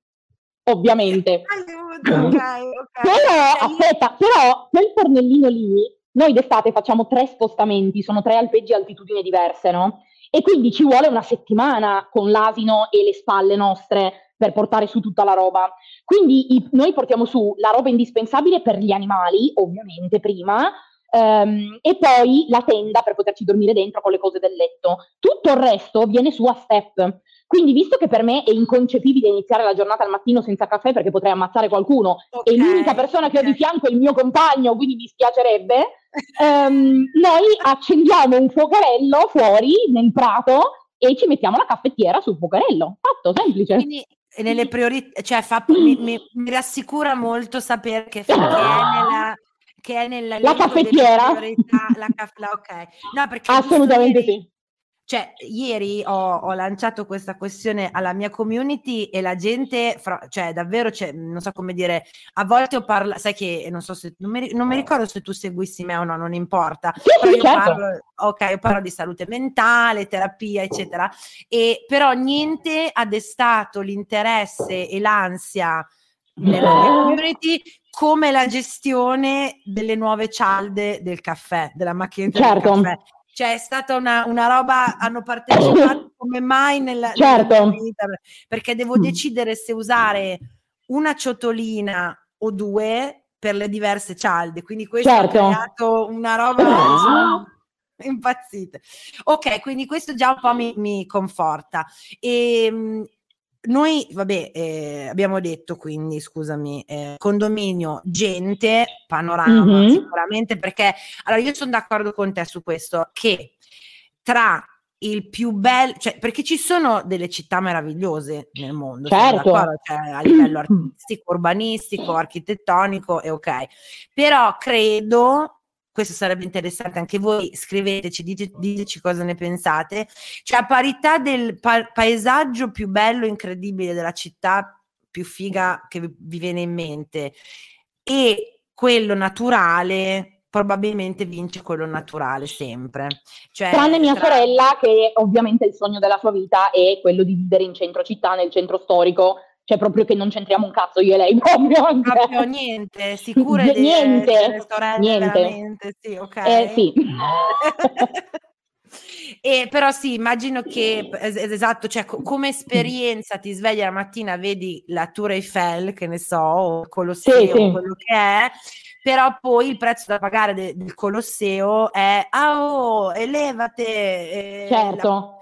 ovviamente. Aiuto, ok, ok. Però, aspetta, però quel fornellino lì, noi d'estate facciamo tre spostamenti, sono tre alpeggi a altitudini diverse, no? E quindi ci vuole una settimana con l'asino e le spalle nostre per portare su tutta la roba. Quindi i- noi portiamo su la roba indispensabile per gli animali, ovviamente prima, ehm, e poi la tenda per poterci dormire dentro con le cose del letto. Tutto il resto viene su a step. Quindi, visto che per me è inconcepibile iniziare la giornata al mattino senza caffè perché potrei ammazzare qualcuno ok, e l'unica persona che ho di fianco è il mio compagno, quindi mi spiacerebbe, ehm, noi accendiamo un fuocherello fuori nel prato e ci mettiamo la caffettiera sul fuocherello. Fatto, semplice. Quindi nelle priorità, cioè fa, mi, mi, mi, rassicura molto sapere che, che è nella che è nella la caffettiera. la caff- la, ok. No perché assolutamente sì cioè, ieri ho, ho, lanciato questa questione alla mia community e la gente, fra, cioè, davvero, cioè, non so come dire, a volte ho parlato, sai che non so se, non mi, non mi, ricordo se tu seguissi me o no, non importa, sì, però io certo. parlo, ok, io parlo di salute mentale, terapia, eccetera, e però niente ha destato l'interesse e l'ansia nella mia community come la gestione delle nuove cialde del caffè, della macchinetta certo. del caffè cioè è stata una, una roba, hanno partecipato come mai nella, certo. vita, perché devo mm. decidere se usare una ciotolina o due per le diverse cialde, quindi questo certo. ha creato una roba impazzita. Ok, quindi questo già un po' mi, mi conforta. E, ehm, noi, vabbè, eh, abbiamo detto quindi, scusami, eh, condominio, gente, panorama, mm-hmm. sicuramente, perché allora io sono d'accordo con te su questo, che tra il più bello, cioè perché ci sono delle città meravigliose nel mondo, certo. cioè, a livello artistico, urbanistico, architettonico e ok, però credo questo sarebbe interessante anche voi, scriveteci, dite, diteci cosa ne pensate, cioè a parità del pa- paesaggio più bello, incredibile della città più figa che vi viene in mente e quello naturale probabilmente vince quello naturale sempre. Cioè, Tranne mia tra... sorella che ovviamente il sogno della sua vita è quello di vivere in centro città, nel centro storico, cioè proprio che non c'entriamo un cazzo io e lei proprio. Proprio niente, sicure di, niente, sorelle niente. sì, ok. Eh, sì. E però sì, immagino che esatto, cioè come esperienza ti svegli la mattina, vedi la Tour Eiffel, che ne so, o il Colosseo, sì, sì. quello che è, però poi il prezzo da pagare de- del Colosseo è ah oh, elevate. Eh, certo. La-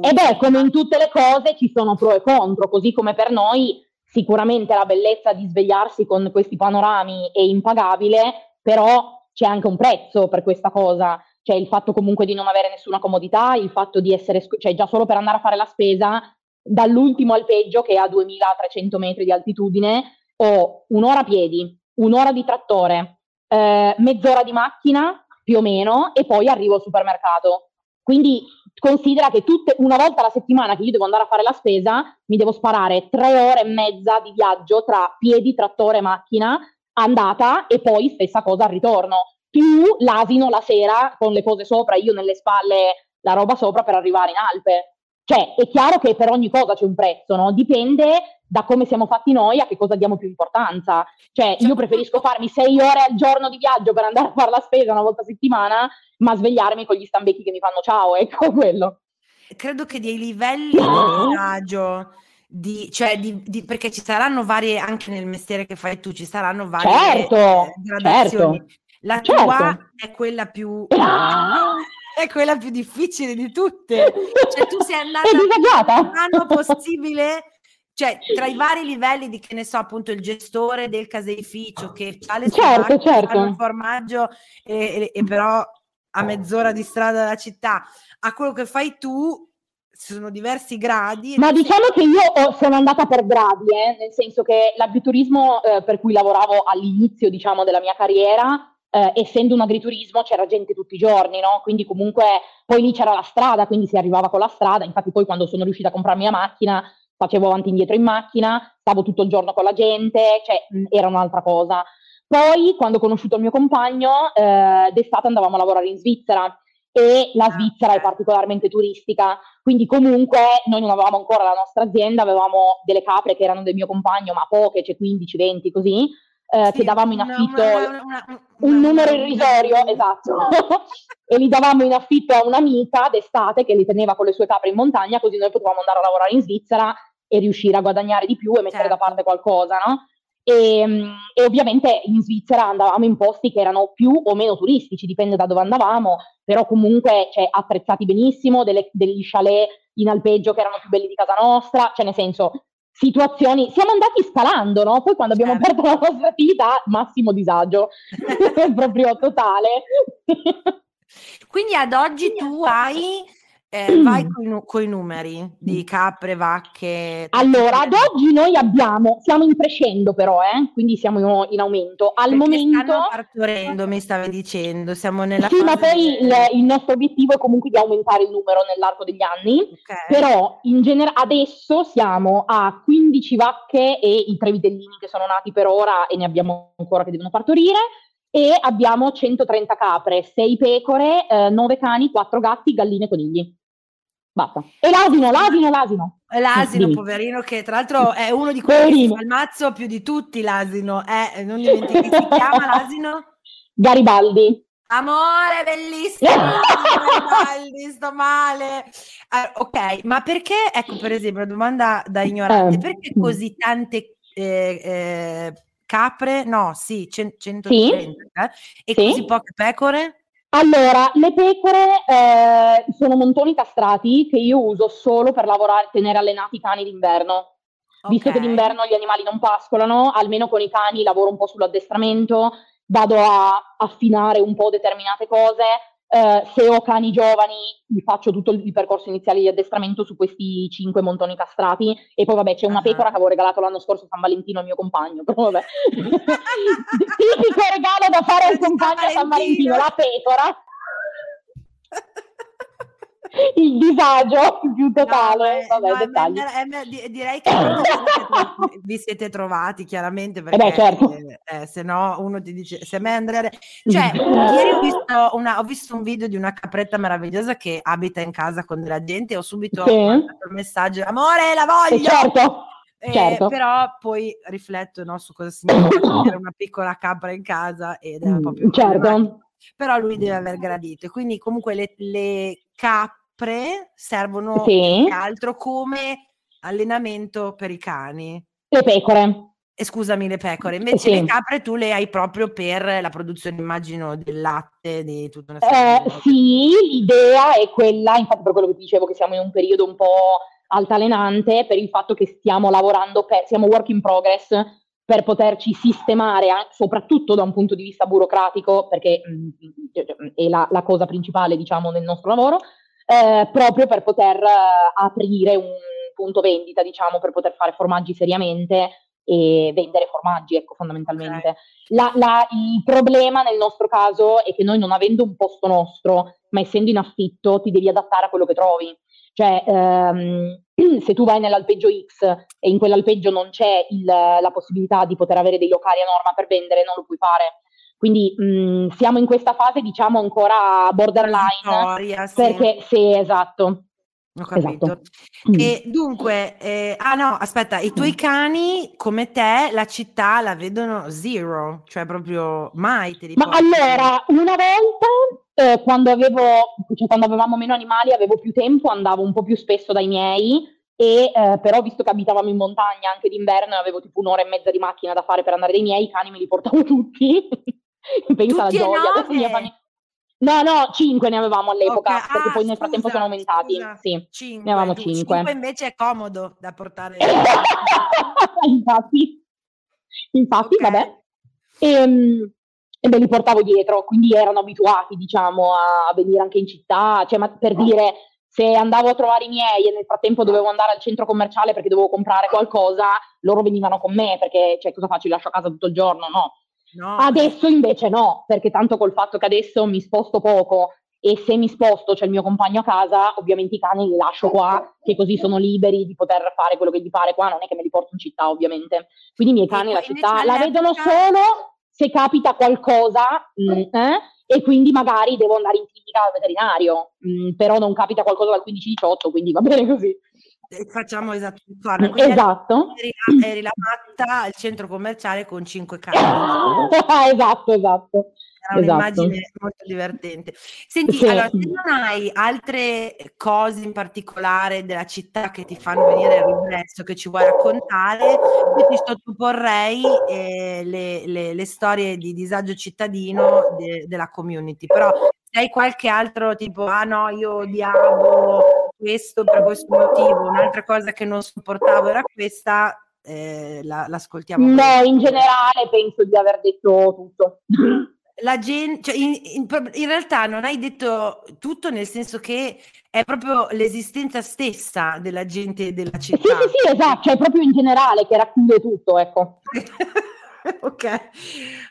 e beh, come in tutte le cose ci sono pro e contro, così come per noi sicuramente la bellezza di svegliarsi con questi panorami è impagabile, però c'è anche un prezzo per questa cosa, cioè il fatto comunque di non avere nessuna comodità, il fatto di essere, cioè già solo per andare a fare la spesa, dall'ultimo al peggio che è a 2300 metri di altitudine, ho un'ora a piedi, un'ora di trattore, eh, mezz'ora di macchina più o meno e poi arrivo al supermercato. Quindi considera che tutte, una volta alla settimana che io devo andare a fare la spesa, mi devo sparare tre ore e mezza di viaggio tra piedi, trattore, macchina, andata e poi stessa cosa al ritorno. Più l'asino la sera con le cose sopra, io nelle spalle la roba sopra per arrivare in Alpe. Cioè, è chiaro che per ogni cosa c'è un prezzo, no? Dipende da come siamo fatti noi a che cosa diamo più importanza. Cioè, io preferisco farmi sei ore al giorno di viaggio per andare a fare la spesa una volta a settimana, ma svegliarmi con gli stambecchi che mi fanno ciao, ecco quello. Credo che dei livelli di disagio, di, cioè di, di, perché ci saranno varie, anche nel mestiere che fai tu, ci saranno varie certo, eh, gradazioni. Certo. La tua certo. è quella più... è quella più difficile di tutte. Cioè, tu sei andata il anno possibile, cioè tra i vari livelli di che ne so, appunto, il gestore del caseificio che ha le certo, certo. il formaggio e, e, e però a mezz'ora di strada dalla città, a quello che fai tu sono diversi gradi. Ma diciamo che io sono andata per gradi, eh, nel senso che l'agriturismo eh, per cui lavoravo all'inizio, diciamo, della mia carriera eh, essendo un agriturismo c'era gente tutti i giorni, no? Quindi comunque poi lì c'era la strada, quindi si arrivava con la strada, infatti poi quando sono riuscita a comprarmi la macchina facevo avanti e indietro in macchina, stavo tutto il giorno con la gente, cioè mh, era un'altra cosa. Poi quando ho conosciuto il mio compagno, eh, d'estate andavamo a lavorare in Svizzera e la Svizzera è particolarmente turistica, quindi comunque noi non avevamo ancora la nostra azienda, avevamo delle capre che erano del mio compagno, ma poche, cioè 15, 20 così, eh, sì, che davamo in affitto una, una, un numero irrisorio, esatto, e li davamo in affitto a un'amica d'estate che li teneva con le sue capre in montagna, così noi potevamo andare a lavorare in Svizzera e riuscire a guadagnare di più e mettere certo. da parte qualcosa, no? E, ehm, e, ovviamente in Svizzera andavamo in posti che erano più o meno turistici, dipende da dove andavamo, però comunque cioè, attrezzati benissimo, delle, degli chalet in alpeggio che erano più belli di casa nostra, cioè nel senso situazioni, siamo andati scalando, no? Poi quando abbiamo certo. aperto la nostra attività, massimo disagio, proprio totale. Quindi ad oggi tu hai eh, vai con i numeri di capre, vacche. Allora, ad oggi noi abbiamo, siamo in crescendo però, eh? quindi siamo in aumento. Al Perché momento... Stanno partorendo, mi stavi dicendo, siamo nella Sì, ma poi il, il nostro obiettivo è comunque di aumentare il numero nell'arco degli anni, Ok. però in genere adesso siamo a 15 vacche e i tre vitellini che sono nati per ora e ne abbiamo ancora che devono partorire e abbiamo 130 capre, 6 pecore, 9 cani, 4 gatti, galline e conigli. Basta. E l'asino, l'asino, l'asino. L'asino, poverino, che tra l'altro è uno di quelli il mazzo più di tutti, l'asino. Eh, non dimentichi, si chiama l'asino? Garibaldi. Amore, bellissimo! Garibaldi, sto male. Ah, ok, ma perché, ecco per esempio, una domanda da ignorante, Eh. perché così tante eh, eh, capre? No, sì, cen- 130, eh? E Sì. così poche pecore? Allora, le pecore eh, sono montoni castrati che io uso solo per lavorare, tenere allenati i cani d'inverno. Visto che d'inverno gli animali non pascolano, almeno con i cani lavoro un po' sull'addestramento, vado a affinare un po' determinate cose. Eh, se ho cani giovani, mi faccio tutto il, il percorso iniziale di addestramento su questi cinque montoni castrati. E poi, vabbè, c'è una pecora che avevo regalato l'anno scorso a San Valentino al mio compagno. Però, vabbè. Tipico regalo da fare al compagno a San Valentino. Valentino, la pecora. Il disagio più totale. No, vabbè, no, eh, eh, di- direi che vi siete trovati chiaramente perché beh, certo. eh, eh, se no uno ti dice se me Andrea cioè ieri ho visto, una- ho visto un video di una capretta meravigliosa che abita in casa con della gente e ho subito Sì. mandato il messaggio amore la Eh, voglio certo, Eh, certo. però poi rifletto no, su cosa significa avere una piccola capra in casa ed è più Mm, certo. però lui deve aver gradito quindi comunque le, le capre servono Sì. che altro come allenamento per i cani. Le pecore. E scusami, le pecore. Invece Sì. le capre tu le hai proprio per la produzione, immagino, del latte, di tutta una serie Eh, di sì, l'idea è quella, infatti per quello che dicevo che siamo in un periodo un po' altalenante, per il fatto che stiamo lavorando, per, siamo work in progress per poterci sistemare, soprattutto da un punto di vista burocratico, perché mm, è la, la cosa principale, diciamo, nel nostro lavoro, eh, proprio per poter eh, aprire un punto vendita, diciamo, per poter fare formaggi seriamente e vendere formaggi, ecco, fondamentalmente. La- la- il problema nel nostro caso è che noi non avendo un posto nostro, ma essendo in affitto, ti devi adattare a quello che trovi. Cioè, ehm, se tu vai nell'alpeggio X e in quell'alpeggio non c'è il- la possibilità di poter avere dei locali a norma per vendere, non lo puoi fare. Quindi mh, siamo in questa fase, diciamo, ancora borderline. Transitoria, sì. Perché, sì, esatto. Ho capito. esatto. Mm. E dunque, eh, ah no, aspetta, i tuoi cani come te la città la vedono zero, cioè proprio mai te li Ma porti. allora, una volta, eh, quando avevo, cioè quando avevamo meno animali, avevo più tempo, andavo un po' più spesso dai miei, e eh, però visto che abitavamo in montagna anche d'inverno e avevo tipo un'ora e mezza di macchina da fare per andare dai miei, i cani me li portavo tutti. Pensa alla gioia. Adesso mia famiglia- No, no, cinque ne avevamo all'epoca, Ok, perché ah, poi nel frattempo scusa, sono aumentati. scusa. Sì. Cinque, ne avevamo tu- cinque. cinque invece è comodo da portare. infatti, infatti, Ok. vabbè. E, e me li portavo dietro, quindi erano abituati, diciamo, a venire anche in città. Cioè, ma per dire, se andavo a trovare i miei e nel frattempo dovevo andare al centro commerciale perché dovevo comprare qualcosa, loro venivano con me perché, cioè, cosa faccio? Li lascio a casa tutto il giorno? No. No, Adesso invece no, perché tanto col fatto che adesso mi sposto poco e se mi sposto c'è il mio compagno a casa, ovviamente i cani li lascio qua, che così sono liberi di poter fare quello che gli pare qua, non è che me li porto in città ovviamente. Quindi i miei cani la città la vedono solo se capita qualcosa mm, eh, e quindi magari devo andare in clinica al veterinario, mm, però non capita qualcosa dal 15-18, quindi va bene così. Eh, facciamo esatto. guarda, quindi Esatto. Eri la, eri la matta al centro commerciale con cinque cani. esatto, esatto. Era Esatto. un'immagine molto divertente. Senti, Sì. allora, se non hai altre cose in particolare della città che ti fanno venire il riflesso, che ci vuoi raccontare, io ti sottoporrei eh, le, le- le storie di disagio cittadino de- della community. Però se hai qualche altro tipo, ah no, io odiavo questo per questo motivo, un'altra cosa che non sopportavo era questa, eh, la- l'ascoltiamo. No, in generale penso di aver detto tutto. la gente, cioè in, in, in, realtà non hai detto tutto nel senso che è proprio l'esistenza stessa della gente della città. Sì, sì, sì, esatto, cioè proprio in generale che racchiude tutto, ecco. ok,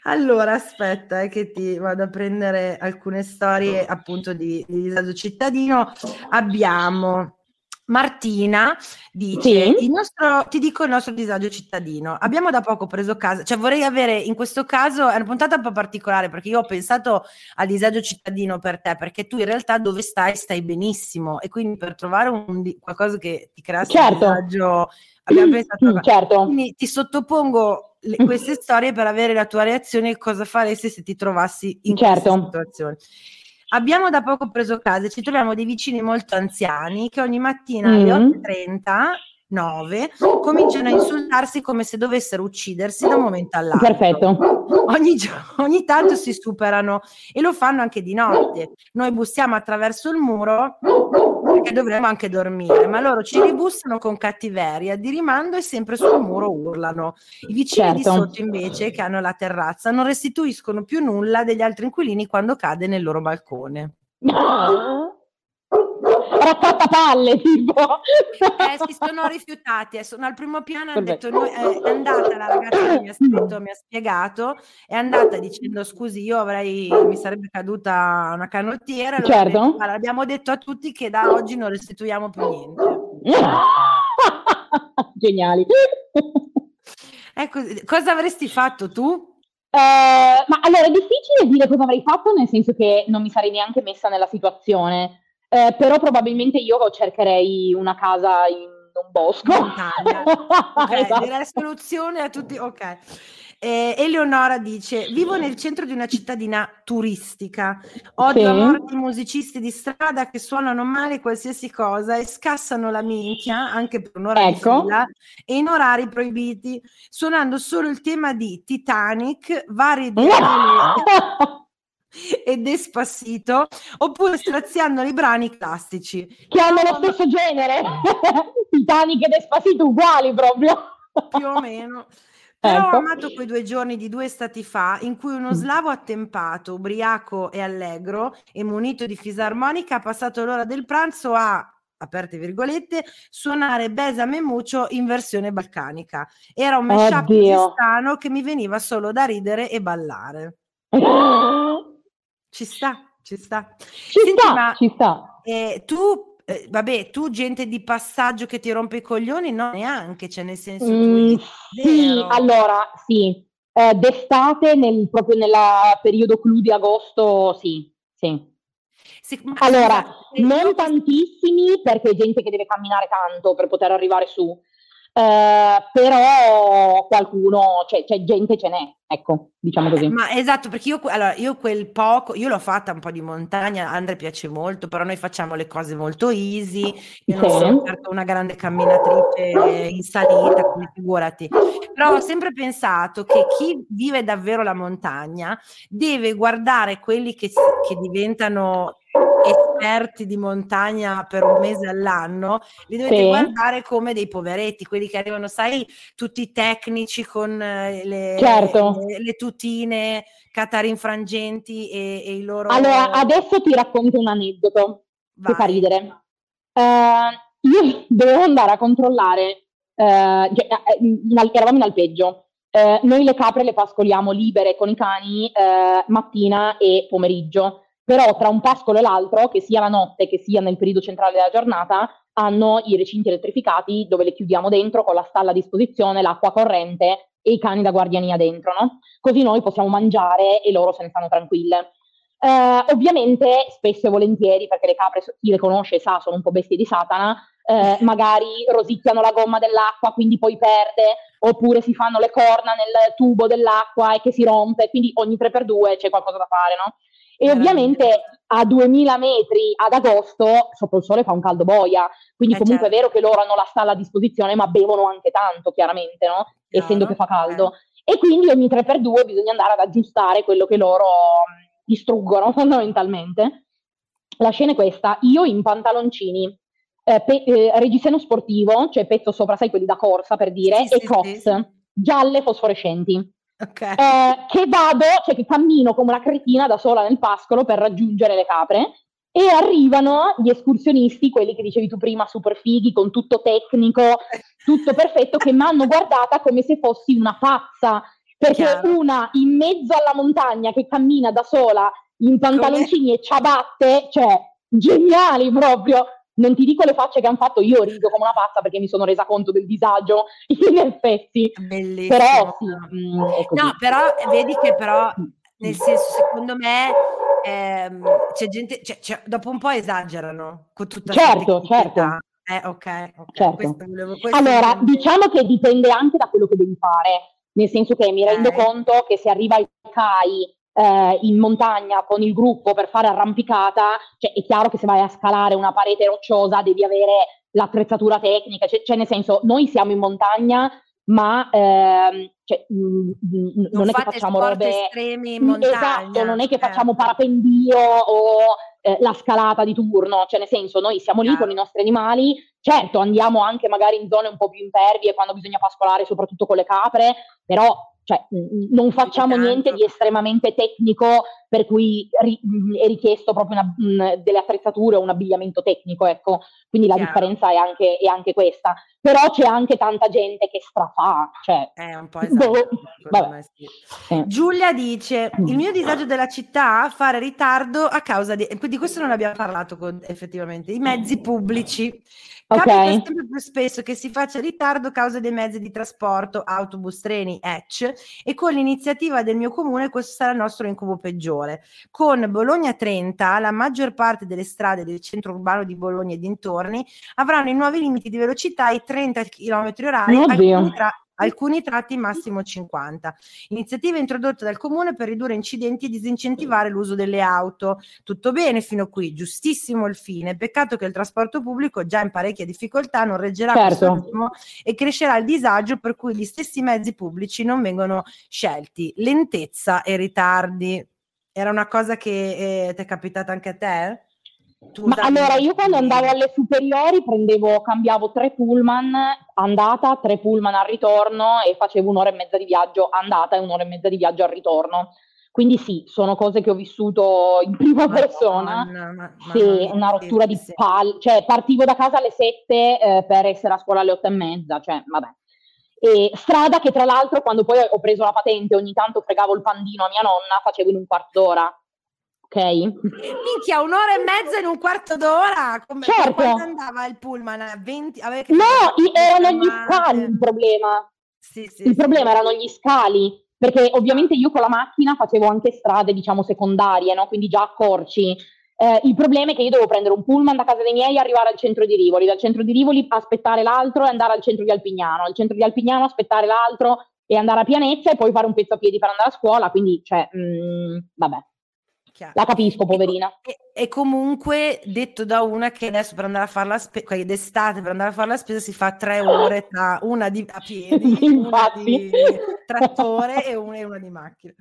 allora aspetta eh, che ti vado a prendere alcune storie appunto di, di disagio cittadino. Abbiamo Martina dice: sì. nostro, Ti dico il nostro disagio cittadino. Abbiamo da poco preso casa, cioè vorrei avere in questo caso è una puntata un po' particolare perché io ho pensato al disagio cittadino per te, perché tu in realtà dove stai stai benissimo e quindi per trovare un, qualcosa che ti crea certo. disagio abbiamo pensato. Mm, certo. Quindi ti sottopongo le, queste storie per avere la tua reazione e cosa faresti se ti trovassi in certo. questa situazione. Abbiamo da poco preso casa e ci troviamo dei vicini molto anziani che ogni mattina mm. alle 8.30 9 cominciano a insultarsi come se dovessero uccidersi da un momento all'altro. Perfetto. Ogni, ogni tanto si superano e lo fanno anche di notte. Noi bussiamo attraverso il muro perché dovremmo anche dormire, ma loro ci ribussano con cattiveria, di rimando e sempre sul muro urlano. I vicini certo. di sotto invece, che hanno la terrazza, non restituiscono più nulla degli altri inquilini quando cade nel loro balcone. Raccattapalle tipo eh, si sono rifiutati sono al primo piano hanno detto noi, eh, è andata la ragazza che mi ha scritto mi ha spiegato è andata dicendo scusi io avrei mi sarebbe caduta una canottiera certo. detto, abbiamo detto a tutti che da oggi non restituiamo più niente geniali ecco, cosa avresti fatto tu? Uh, ma allora è difficile dire cosa avrei fatto, nel senso che non mi sarei neanche messa nella situazione. Eh, però probabilmente io cercherei una casa in un bosco. okay, esatto. Direi soluzione a tutti. Ok. Eh, Eleonora dice: Vivo nel centro di una cittadina turistica. Odio sì. a morte i musicisti di strada che suonano male qualsiasi cosa e scassano la minchia anche per un'ora ecco. fila e in orari proibiti, suonando solo il tema di Titanic, varie di e Despassito oppure straziando i brani classici che hanno lo stesso genere Titanic e Despassito uguali proprio più o meno però ecco. ho amato quei due giorni di due stati fa in cui uno slavo attempato, ubriaco e allegro e munito di fisarmonica ha passato l'ora del pranzo a aperte virgolette, suonare Besame Muccio in versione balcanica. Era un mashup strano che mi veniva solo da ridere e ballare. Ci sta, ci sta. Ci Senti, sta, ma, ci sta. Eh, tu, eh, vabbè, tu gente di passaggio che ti rompe i coglioni, no, neanche, cioè nel senso... Mm, sì, allora, sì. Eh, d'estate, nel, proprio nel periodo clou di agosto, sì, sì. sì allora, non tantissimi perché è gente che deve camminare tanto per poter arrivare su, eh, però qualcuno, cioè, c'è gente, ce n'è, ecco, diciamo così. Ma esatto, perché io, allora, io quel poco, io l'ho fatta un po' di montagna, a Andre piace molto, però noi facciamo le cose molto easy, io non sono certo una grande camminatrice in salita, quindi figurati. Però ho sempre pensato che chi vive davvero la montagna deve guardare quelli che, che diventano esperti di montagna per un mese all'anno, li dovete sì. guardare come dei poveretti, quelli che arrivano, sai, tutti tecnici con eh, le, certo. le, le tutine, catari infrangenti e, e, i loro... Allora, adesso ti racconto un aneddoto Vai. che fa ridere. Uh, io dovevo andare a controllare, uh, in, eravamo in alpeggio, Uh, noi le capre le pascoliamo libere con i cani mattina e pomeriggio però tra un pascolo e l'altro, che sia la notte che sia nel periodo centrale della giornata, hanno i recinti elettrificati dove le chiudiamo dentro con la stalla a disposizione, l'acqua corrente e i cani da guardiania dentro, no? Così noi possiamo mangiare e loro se ne stanno tranquille. Eh, ovviamente, spesso e volentieri, perché le capre, chi le conosce sa, sono un po' bestie di Satana, eh, magari rosicchiano la gomma dell'acqua, quindi poi perde, oppure si fanno le corna nel tubo dell'acqua e che si rompe, quindi ogni 3x2 c'è qualcosa da fare, no? E ovviamente a 2000 metri ad agosto sotto il sole fa un caldo boia, quindi eh comunque certo. è vero che loro hanno la stalla a disposizione, ma bevono anche tanto, chiaramente, no? Essendo che fa caldo. Eh. E quindi ogni 3x2 bisogna andare ad aggiustare quello che loro distruggono fondamentalmente. La scena è questa, io in pantaloncini, eh, pe- eh, reggiseno sportivo, cioè pezzo sopra, sai quelli da corsa per dire, sì, e sì, crocs, sì. gialle fosforescenti Okay. Eh, che vado, cioè che cammino come una cretina da sola nel pascolo per raggiungere le capre e arrivano gli escursionisti, quelli che dicevi tu prima, super fighi, con tutto tecnico, tutto perfetto, che mi hanno guardata come se fossi una pazza, perché Chiaro. una in mezzo alla montagna che cammina da sola in pantaloncini e ciabatte, cioè geniali proprio. Non ti dico le facce che hanno fatto, io rido come una pazza perché mi sono resa conto del disagio, in effetti. Bellissimo. Però sì, mm, è così. No, però vedi che però, nel senso, secondo me ehm, c'è gente, cioè, cioè, dopo un po' esagerano con tutta Certo, tecnicità. Eh, ok, ok. Certo. questo volevo- questo Allora, volevo- diciamo che dipende anche da quello che devi fare, nel senso che mi rendo Ok. conto che se arriva il CAI eh, in montagna con il gruppo per fare arrampicata, cioè è chiaro che se vai a scalare una parete rocciosa devi avere l'attrezzatura tecnica, cioè, cioè nel senso noi siamo in montagna ma ehm, cioè, mh, mh, non, è che facciamo robe... estremi in montagna. Esatto, non è che certo. facciamo parapendio o eh, la scalata di turno, cioè nel senso noi siamo lì Chiaro. con i nostri animali, certo andiamo anche magari in zone un po' più impervie quando bisogna pascolare soprattutto con le capre, però cioè, mh, non facciamo niente di estremamente tecnico per cui ri- mh, è richiesto proprio una- mh, delle attrezzature o un abbigliamento tecnico, ecco, quindi la Chiaro. differenza è anche, è anche questa, però c'è anche tanta gente che strafà, cioè... È un po' Boh, vabbè. me, sì. Giulia dice: Mm. Il mio disagio della città fare ritardo a causa di. Di questo non abbiamo parlato con- effettivamente. I mezzi pubblici. Capita Ok. sempre più spesso che si faccia ritardo a causa dei mezzi di trasporto, autobus, treni, EC, e con l'iniziativa del mio comune questo sarà il nostro incubo peggiore. Con Bologna 30, la maggior parte delle strade del centro urbano di Bologna e dintorni avranno i nuovi limiti di velocità ai 30 km orari, alcuni, tra- alcuni tratti massimo 50. Iniziativa introdotta dal comune per ridurre incidenti e disincentivare l'uso delle auto. Tutto bene fino qui, giustissimo il fine. Peccato che il trasporto pubblico, già in parecchia difficoltà, non reggerà Certo. ritmo e crescerà il disagio per cui gli stessi mezzi pubblici non vengono scelti. Lentezza e ritardi. Era una cosa che eh, ti è capitata anche a te? Tu Ma allora io quando andavo alle superiori prendevo, cambiavo tre pullman andata, tre pullman al ritorno e facevo un'ora e mezza di viaggio andata e un'ora e mezza di viaggio al ritorno. Quindi sì, sono cose che ho vissuto in prima persona. Madonna, ma- Sì, mia, una rottura sì, di sì. palle, cioè partivo da casa alle 7 eh, per essere a scuola alle otto e mezza, cioè vabbè. E strada che tra l'altro quando poi ho preso la patente ogni tanto fregavo il pandino a mia nonna, facevo in un quarto d'ora, ok? Minchia, un'ora e mezza in un quarto d'ora? Come, Certo. Quando andava il pullman? A 20? Aveva che No, erano gli scali il problema. Sì, sì, Il sì. problema erano gli scali, perché ovviamente io con la macchina facevo anche strade, diciamo, secondarie, no? Quindi già accorci. Eh, il problema è che io dovevo prendere un pullman da casa dei miei e arrivare al centro di Rivoli, dal centro di Rivoli aspettare l'altro e andare al centro di Alpignano, al centro di Alpignano aspettare l'altro e andare a Pianezza e poi fare un pezzo a piedi per andare a scuola, quindi, cioè, mm, vabbè, Chiaro. la capisco, co- poverina. E, e comunque detto da una che adesso per andare a fare la spesa, d'estate per andare a fare la spesa si fa tre ore tra una di, a piedi, una di trattore e una, e una di macchina.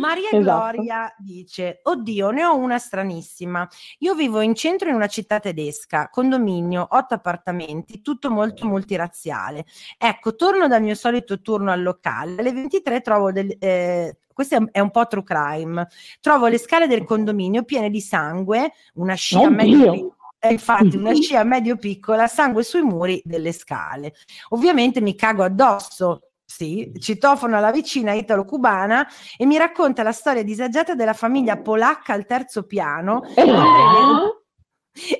Maria Esatto. Gloria dice: Oddio, ne ho una stranissima. Io vivo in centro in una città tedesca, condominio, otto appartamenti, tutto molto multirazziale. Ecco, torno dal mio solito turno al locale. Alle 23 trovo del. eh, questo è un- è un po' true crime. Trovo le scale del condominio piene di sangue, una scia medio pi- eh, infatti, una scia medio piccola, sangue sui muri delle scale. Ovviamente mi cago addosso. Sì, citofono alla vicina italo-cubana e mi racconta la storia disagiata della famiglia polacca al terzo piano. Breve,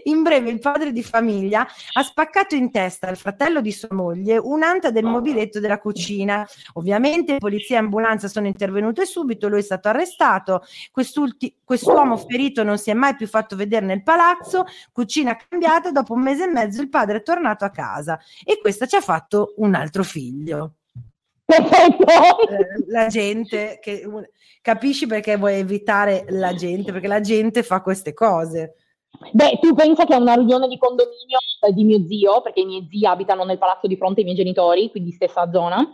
in breve, il padre di famiglia ha spaccato in testa al fratello di sua moglie un'anta del mobiletto della cucina. Ovviamente polizia e ambulanza sono intervenute subito, lui è stato arrestato. Quest'ulti- quest'uomo ferito non si è mai più fatto vedere nel palazzo, cucina cambiata, dopo un mese e mezzo il padre è tornato a casa e questa ci ha fatto un altro figlio. Eh, la gente che capisci perché vuoi evitare la gente perché la gente fa queste cose Beh, tu pensa che a una riunione di condominio eh, di mio zio, perché i miei zii abitano nel palazzo di fronte ai miei genitori, quindi stessa zona,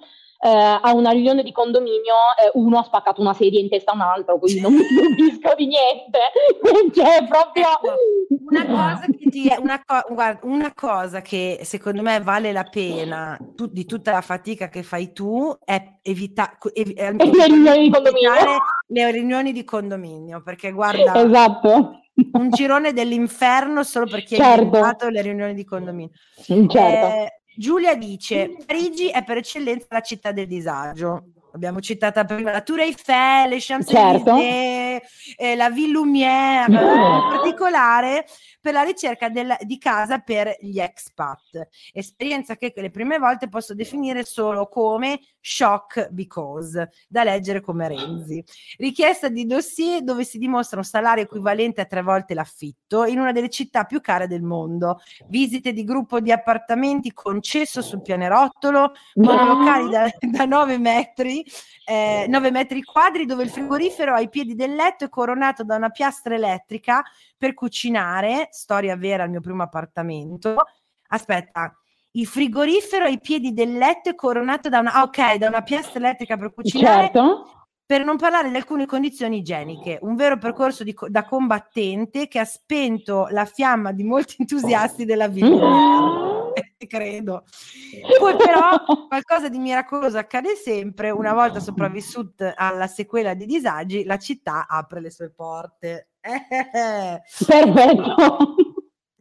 eh, a una riunione di condominio eh, uno ha spaccato una sedia in testa a un altro, quindi non mi stupisco di niente. cioè, proprio... Ecco, una cosa, che ti, una, co- guarda, una cosa che secondo me vale la pena tu, di tutta la fatica che fai tu è evita- ev- le riunioni di condominio. Le riunioni di condominio, perché guarda, esatto. un girone dell'inferno solo per chi Certo. ha invitato le riunioni di condominio. Certo. Eh, Giulia dice: Parigi è per eccellenza la città del disagio. Abbiamo citata prima la Tour Eiffel, le Champs-Élysées, eh, la Ville Lumière, in particolare per la ricerca del- di casa per gli expat. Esperienza che le prime volte posso definire solo come shock because, da leggere come Renzi. Richiesta di dossier dove si dimostra un salario equivalente a tre volte l'affitto in una delle città più care del mondo. Visite di gruppo di appartamenti concesso sul pianerottolo, monolocali da, da 9 metri, eh, 9 metri quadri dove il frigorifero ai piedi del letto è coronato da una piastra elettrica per cucinare, storia vera al mio primo appartamento. Aspetta, il frigorifero ai piedi del letto è coronato da una, ah, ok, da una piastra elettrica per cucinare, Certo. per non parlare di alcune condizioni igieniche, un vero percorso di da combattente che ha spento la fiamma di molti entusiasti della vita. Credo. Poi però qualcosa di miracoloso accade sempre, una volta sopravvissuta alla sequela di disagi, la città apre le sue porte. Eh, Perfetto.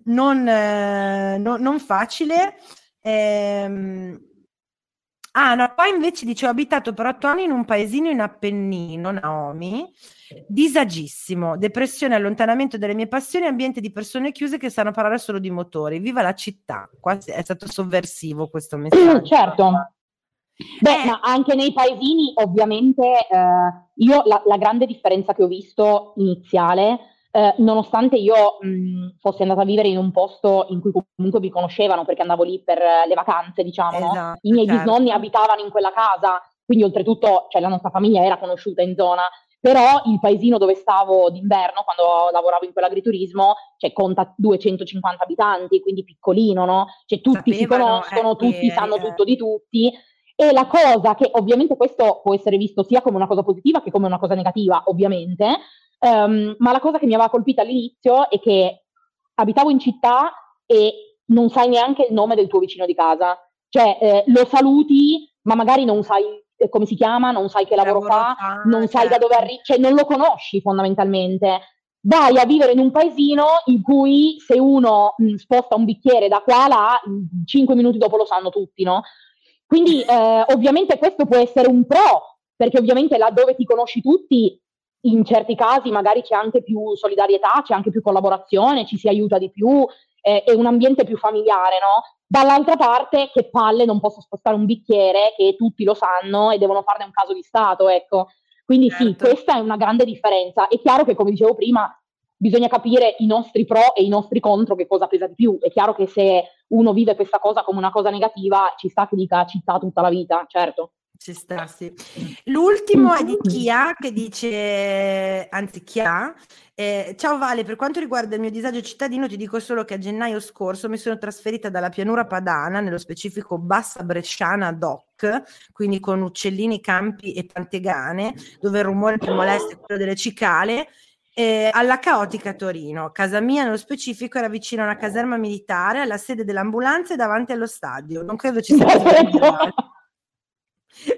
non, eh, no- non facile. Ehm, ah, no, poi invece dice: Ho abitato per otto anni in un paesino in Appennino, Naomi, disagissimo, depressione, allontanamento delle mie passioni, ambiente di persone chiuse che sanno parlare solo di motori. Viva la città! Qua è stato sovversivo questo messaggio. certo. Beh, Eh. ma anche nei paesini, ovviamente, eh, io la, la grande differenza che ho visto iniziale, eh, nonostante io mh, fossi andata a vivere in un posto in cui comunque mi conoscevano perché andavo lì per eh, le vacanze, diciamo, no? Esatto, I miei certo. bisnonni abitavano in quella casa, quindi oltretutto, cioè, la nostra famiglia era conosciuta in zona, però il paesino dove stavo d'inverno, quando lavoravo in quell'agriturismo, cioè, conta 250 abitanti, quindi piccolino, no? Cioè, tutti si Sapevano, conoscono, eh, tutti che- sanno eh. tutto di tutti. E la cosa che ovviamente questo può essere visto sia come una cosa positiva che come una cosa negativa, ovviamente, ehm, ma la cosa che mi aveva colpita all'inizio è che abitavo in città e non sai neanche il nome del tuo vicino di casa. Cioè, eh, lo saluti, ma magari non sai eh, come si chiama, non sai che lavoro, fa, non sai da dove certo. arriva, cioè non lo conosci fondamentalmente. Vai a vivere in un paesino in cui se uno mh, sposta un bicchiere da qua a là, cinque minuti dopo lo sanno tutti, no? Quindi eh, ovviamente questo può essere un pro, perché ovviamente là dove ti conosci tutti, in certi casi magari c'è anche più solidarietà, c'è anche più collaborazione, ci si aiuta di più, eh, è un ambiente più familiare, no? Dall'altra parte, che palle, non posso spostare un bicchiere che tutti lo sanno e devono farne un caso di Stato, ecco. Quindi sì, Certo. questa è una grande differenza. È chiaro che, come dicevo prima, bisogna capire i nostri pro e i nostri contro che cosa pesa di più. È chiaro che se uno vive questa cosa come una cosa negativa, ci sta che dica città tutta la vita, certo. Ci sta, sì. L'ultimo è di Chia che dice, anzi Chia, eh, ciao Vale, per quanto riguarda il mio disagio cittadino ti dico solo che a gennaio scorso mi sono trasferita dalla pianura padana, nello specifico Bassa Bresciana Doc, quindi con uccellini, campi e pantegane, dove il rumore più molesto è quello delle cicale, eh, alla caotica Torino. Casa mia nello specifico era vicino a una caserma militare, alla sede dell'ambulanza e davanti allo stadio. Non credo ci sia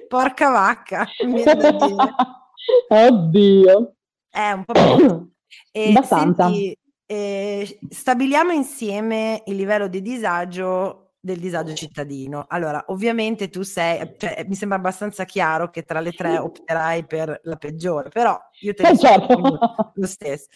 Porca vacca. Oddio. È un po' più. E Abbastanza. senti, eh, stabiliamo insieme il livello di disagio del disagio cittadino. Allora, ovviamente tu sei, cioè, mi sembra abbastanza chiaro che tra le tre opterai per la peggiore, però io te Eh, ne certo. lo stesso.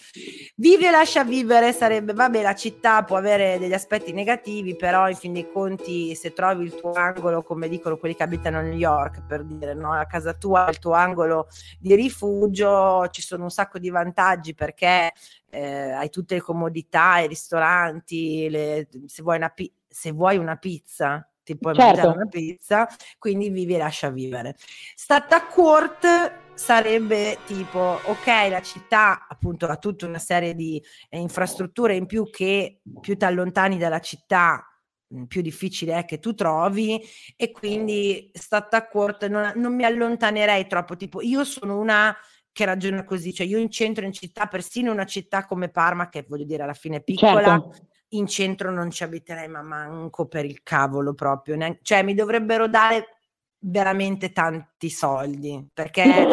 Vivi e lascia vivere sarebbe, vabbè, la città può avere degli aspetti negativi, però in fin dei conti se trovi il tuo angolo, come dicono quelli che abitano a New York, per dire, no, a casa tua, il tuo angolo di rifugio, ci sono un sacco di vantaggi perché eh, hai tutte le comodità, i ristoranti, le- se, vuoi una pi- se vuoi una pizza, ti puoi Certo. mangiare una pizza, quindi vivi e lascia vivere. Stata court sarebbe tipo, ok, la città appunto ha tutta una serie di eh, infrastrutture in più che più ti allontani dalla città, mh, più difficile è che tu trovi e quindi stata court non, non mi allontanerei troppo, tipo io sono una che ragiona così, cioè io in centro in città, persino una città come Parma, che voglio dire alla fine è piccola, certo. In centro non ci abiterei, ma manco per il cavolo proprio, neanche, cioè mi dovrebbero dare veramente tanti soldi, perché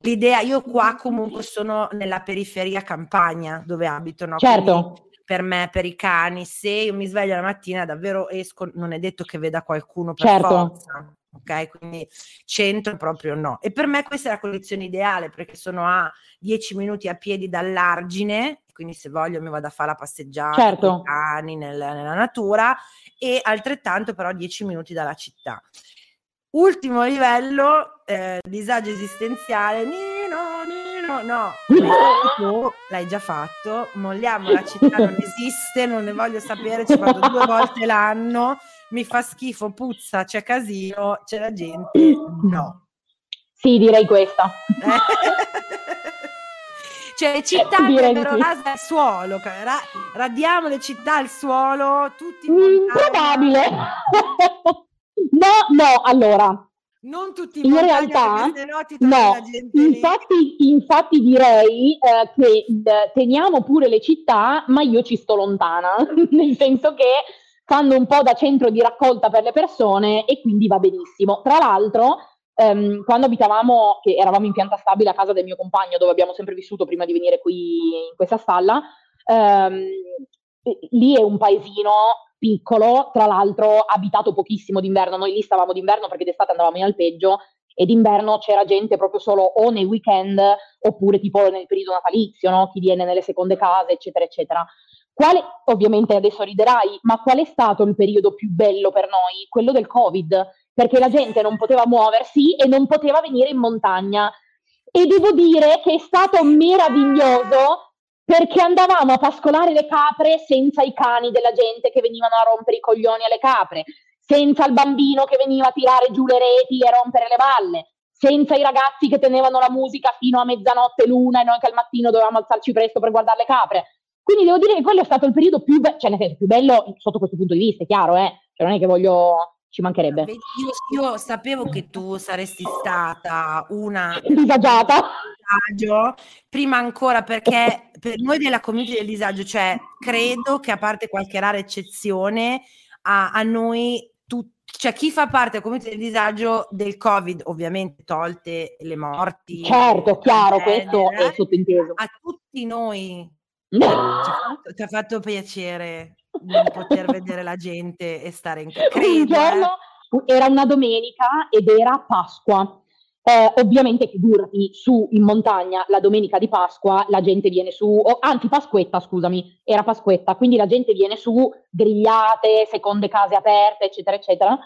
l'idea, io qua comunque sono nella periferia campagna dove abito, no? Certo. Quindi per me, per i cani, se io mi sveglio la mattina davvero esco, non è detto che veda qualcuno per certo. forza. Ok, quindi centro proprio no. E per me questa è la condizione ideale perché sono a 10 minuti a piedi dall'argine, quindi se voglio mi vado a fare la passeggiata certo. con i cani nel, nella natura e altrettanto però 10 minuti dalla città. Ultimo livello, eh, disagio esistenziale, Nino, Nino, no, tu l'hai già fatto, molliamo la città, non esiste, non ne voglio sapere, ci vado due volte l'anno, mi fa schifo, puzza, c'è casino, c'è la gente, no. Sì, direi questa. cioè le città andrebbero sì. rase al suolo, ra- radiamo le città al suolo, tutti... Improbabile! No, no, allora. Non tutti in realtà, no, infatti, infatti direi eh, che eh, teniamo pure le città, ma io ci sto lontana, nel senso che fanno un po' da centro di raccolta per le persone e quindi va benissimo. Tra l'altro, ehm, quando abitavamo, che eravamo in pianta stabile a casa del mio compagno, dove abbiamo sempre vissuto prima di venire qui in questa stalla, ehm, lì è un paesino piccolo, tra l'altro abitato pochissimo d'inverno, noi lì stavamo d'inverno perché d'estate andavamo in alpeggio e d'inverno c'era gente proprio solo o nei weekend oppure tipo nel periodo natalizio, no? chi viene nelle seconde case, eccetera, eccetera. Quale, ovviamente adesso riderai, ma qual è stato il periodo più bello per noi? Quello del Covid, perché la gente non poteva muoversi e non poteva venire in montagna. E devo dire che è stato meraviglioso perché andavamo a pascolare le capre senza i cani della gente che venivano a rompere i coglioni alle capre, senza il bambino che veniva a tirare giù le reti e rompere le balle, senza i ragazzi che tenevano la musica fino a mezzanotte l'una e noi che al mattino dovevamo alzarci presto per guardare le capre. Quindi devo dire che quello è stato il periodo più, be- cioè nel senso, più bello sotto questo punto di vista, è chiaro, eh? Cioè non è che voglio ci mancherebbe. Io, io, sapevo che tu saresti stata una disagiata. Disagio, prima ancora perché per noi della community del disagio, cioè credo che a parte qualche rara eccezione, a, a noi tutti cioè chi fa parte del community del disagio del covid ovviamente tolte le morti certo chiaro questo è sottinteso a tutti noi fatto, ci ha fatto piacere non poter vedere la gente e stare in casa. Un giorno era una domenica ed era Pasqua. Eh, ovviamente figurati su in montagna la domenica di Pasqua la gente viene su, oh, anzi Pasquetta scusami, era Pasquetta, quindi la gente viene su, grigliate, seconde case aperte, eccetera, eccetera.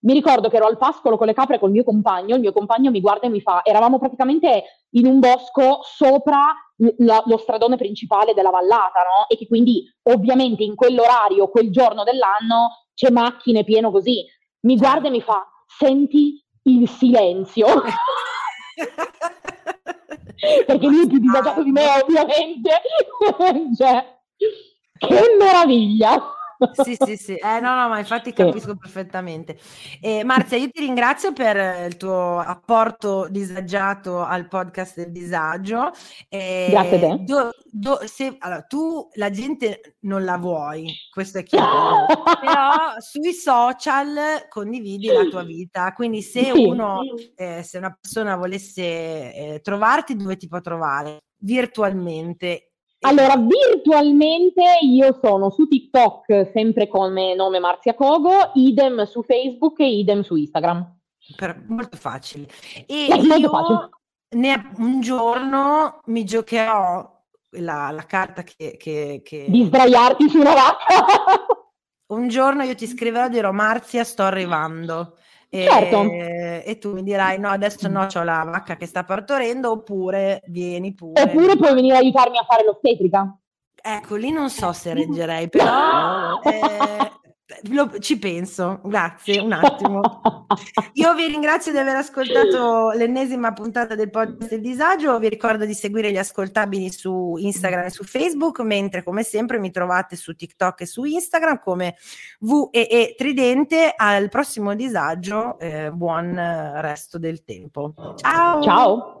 Mi ricordo che ero al pascolo con le capre col mio compagno, il mio compagno mi guarda e mi fa, eravamo praticamente in un bosco sopra la, lo stradone principale della vallata, no? E che quindi ovviamente in quell'orario, quel giorno dell'anno, c'è macchine pieno così. Mi guarda e mi fa, senti il silenzio. Perché lui è più disagiato di me, ovviamente. cioè, che meraviglia! Sì, sì, sì. Eh, no, no, ma infatti capisco perfettamente. Eh, Marzia, io ti ringrazio per il tuo apporto disagiato al podcast del disagio. Eh, Grazie a te. Do, do, se, allora, tu la gente non la vuoi, questo è chiaro, però sui social condividi la tua vita, quindi se uno, eh, se una persona volesse eh, trovarti, dove ti può trovare? Virtualmente allora, virtualmente io sono su TikTok sempre come nome Marzia Cogo, idem su Facebook e idem su Instagram. Per, molto facile. E molto io facile. Ne, un giorno mi giocherò la, la carta che, che, che... Di sdraiarti su una vacca. un giorno io ti scriverò e dirò Marzia sto arrivando. E, certo. e, tu mi dirai no adesso no c'ho la vacca che sta partorendo oppure vieni pure oppure puoi venire a aiutarmi a fare l'ostetrica. Ecco lì non so se reggerei però eh, lo, ci penso, grazie, un attimo. Io vi ringrazio di aver ascoltato l'ennesima puntata del podcast del disagio, vi ricordo di seguire gli ascoltabili su Instagram e su Facebook, mentre come sempre mi trovate su TikTok e su Instagram come VEE Tridente. Al prossimo disagio, eh, buon resto del tempo. Ciao! Ciao!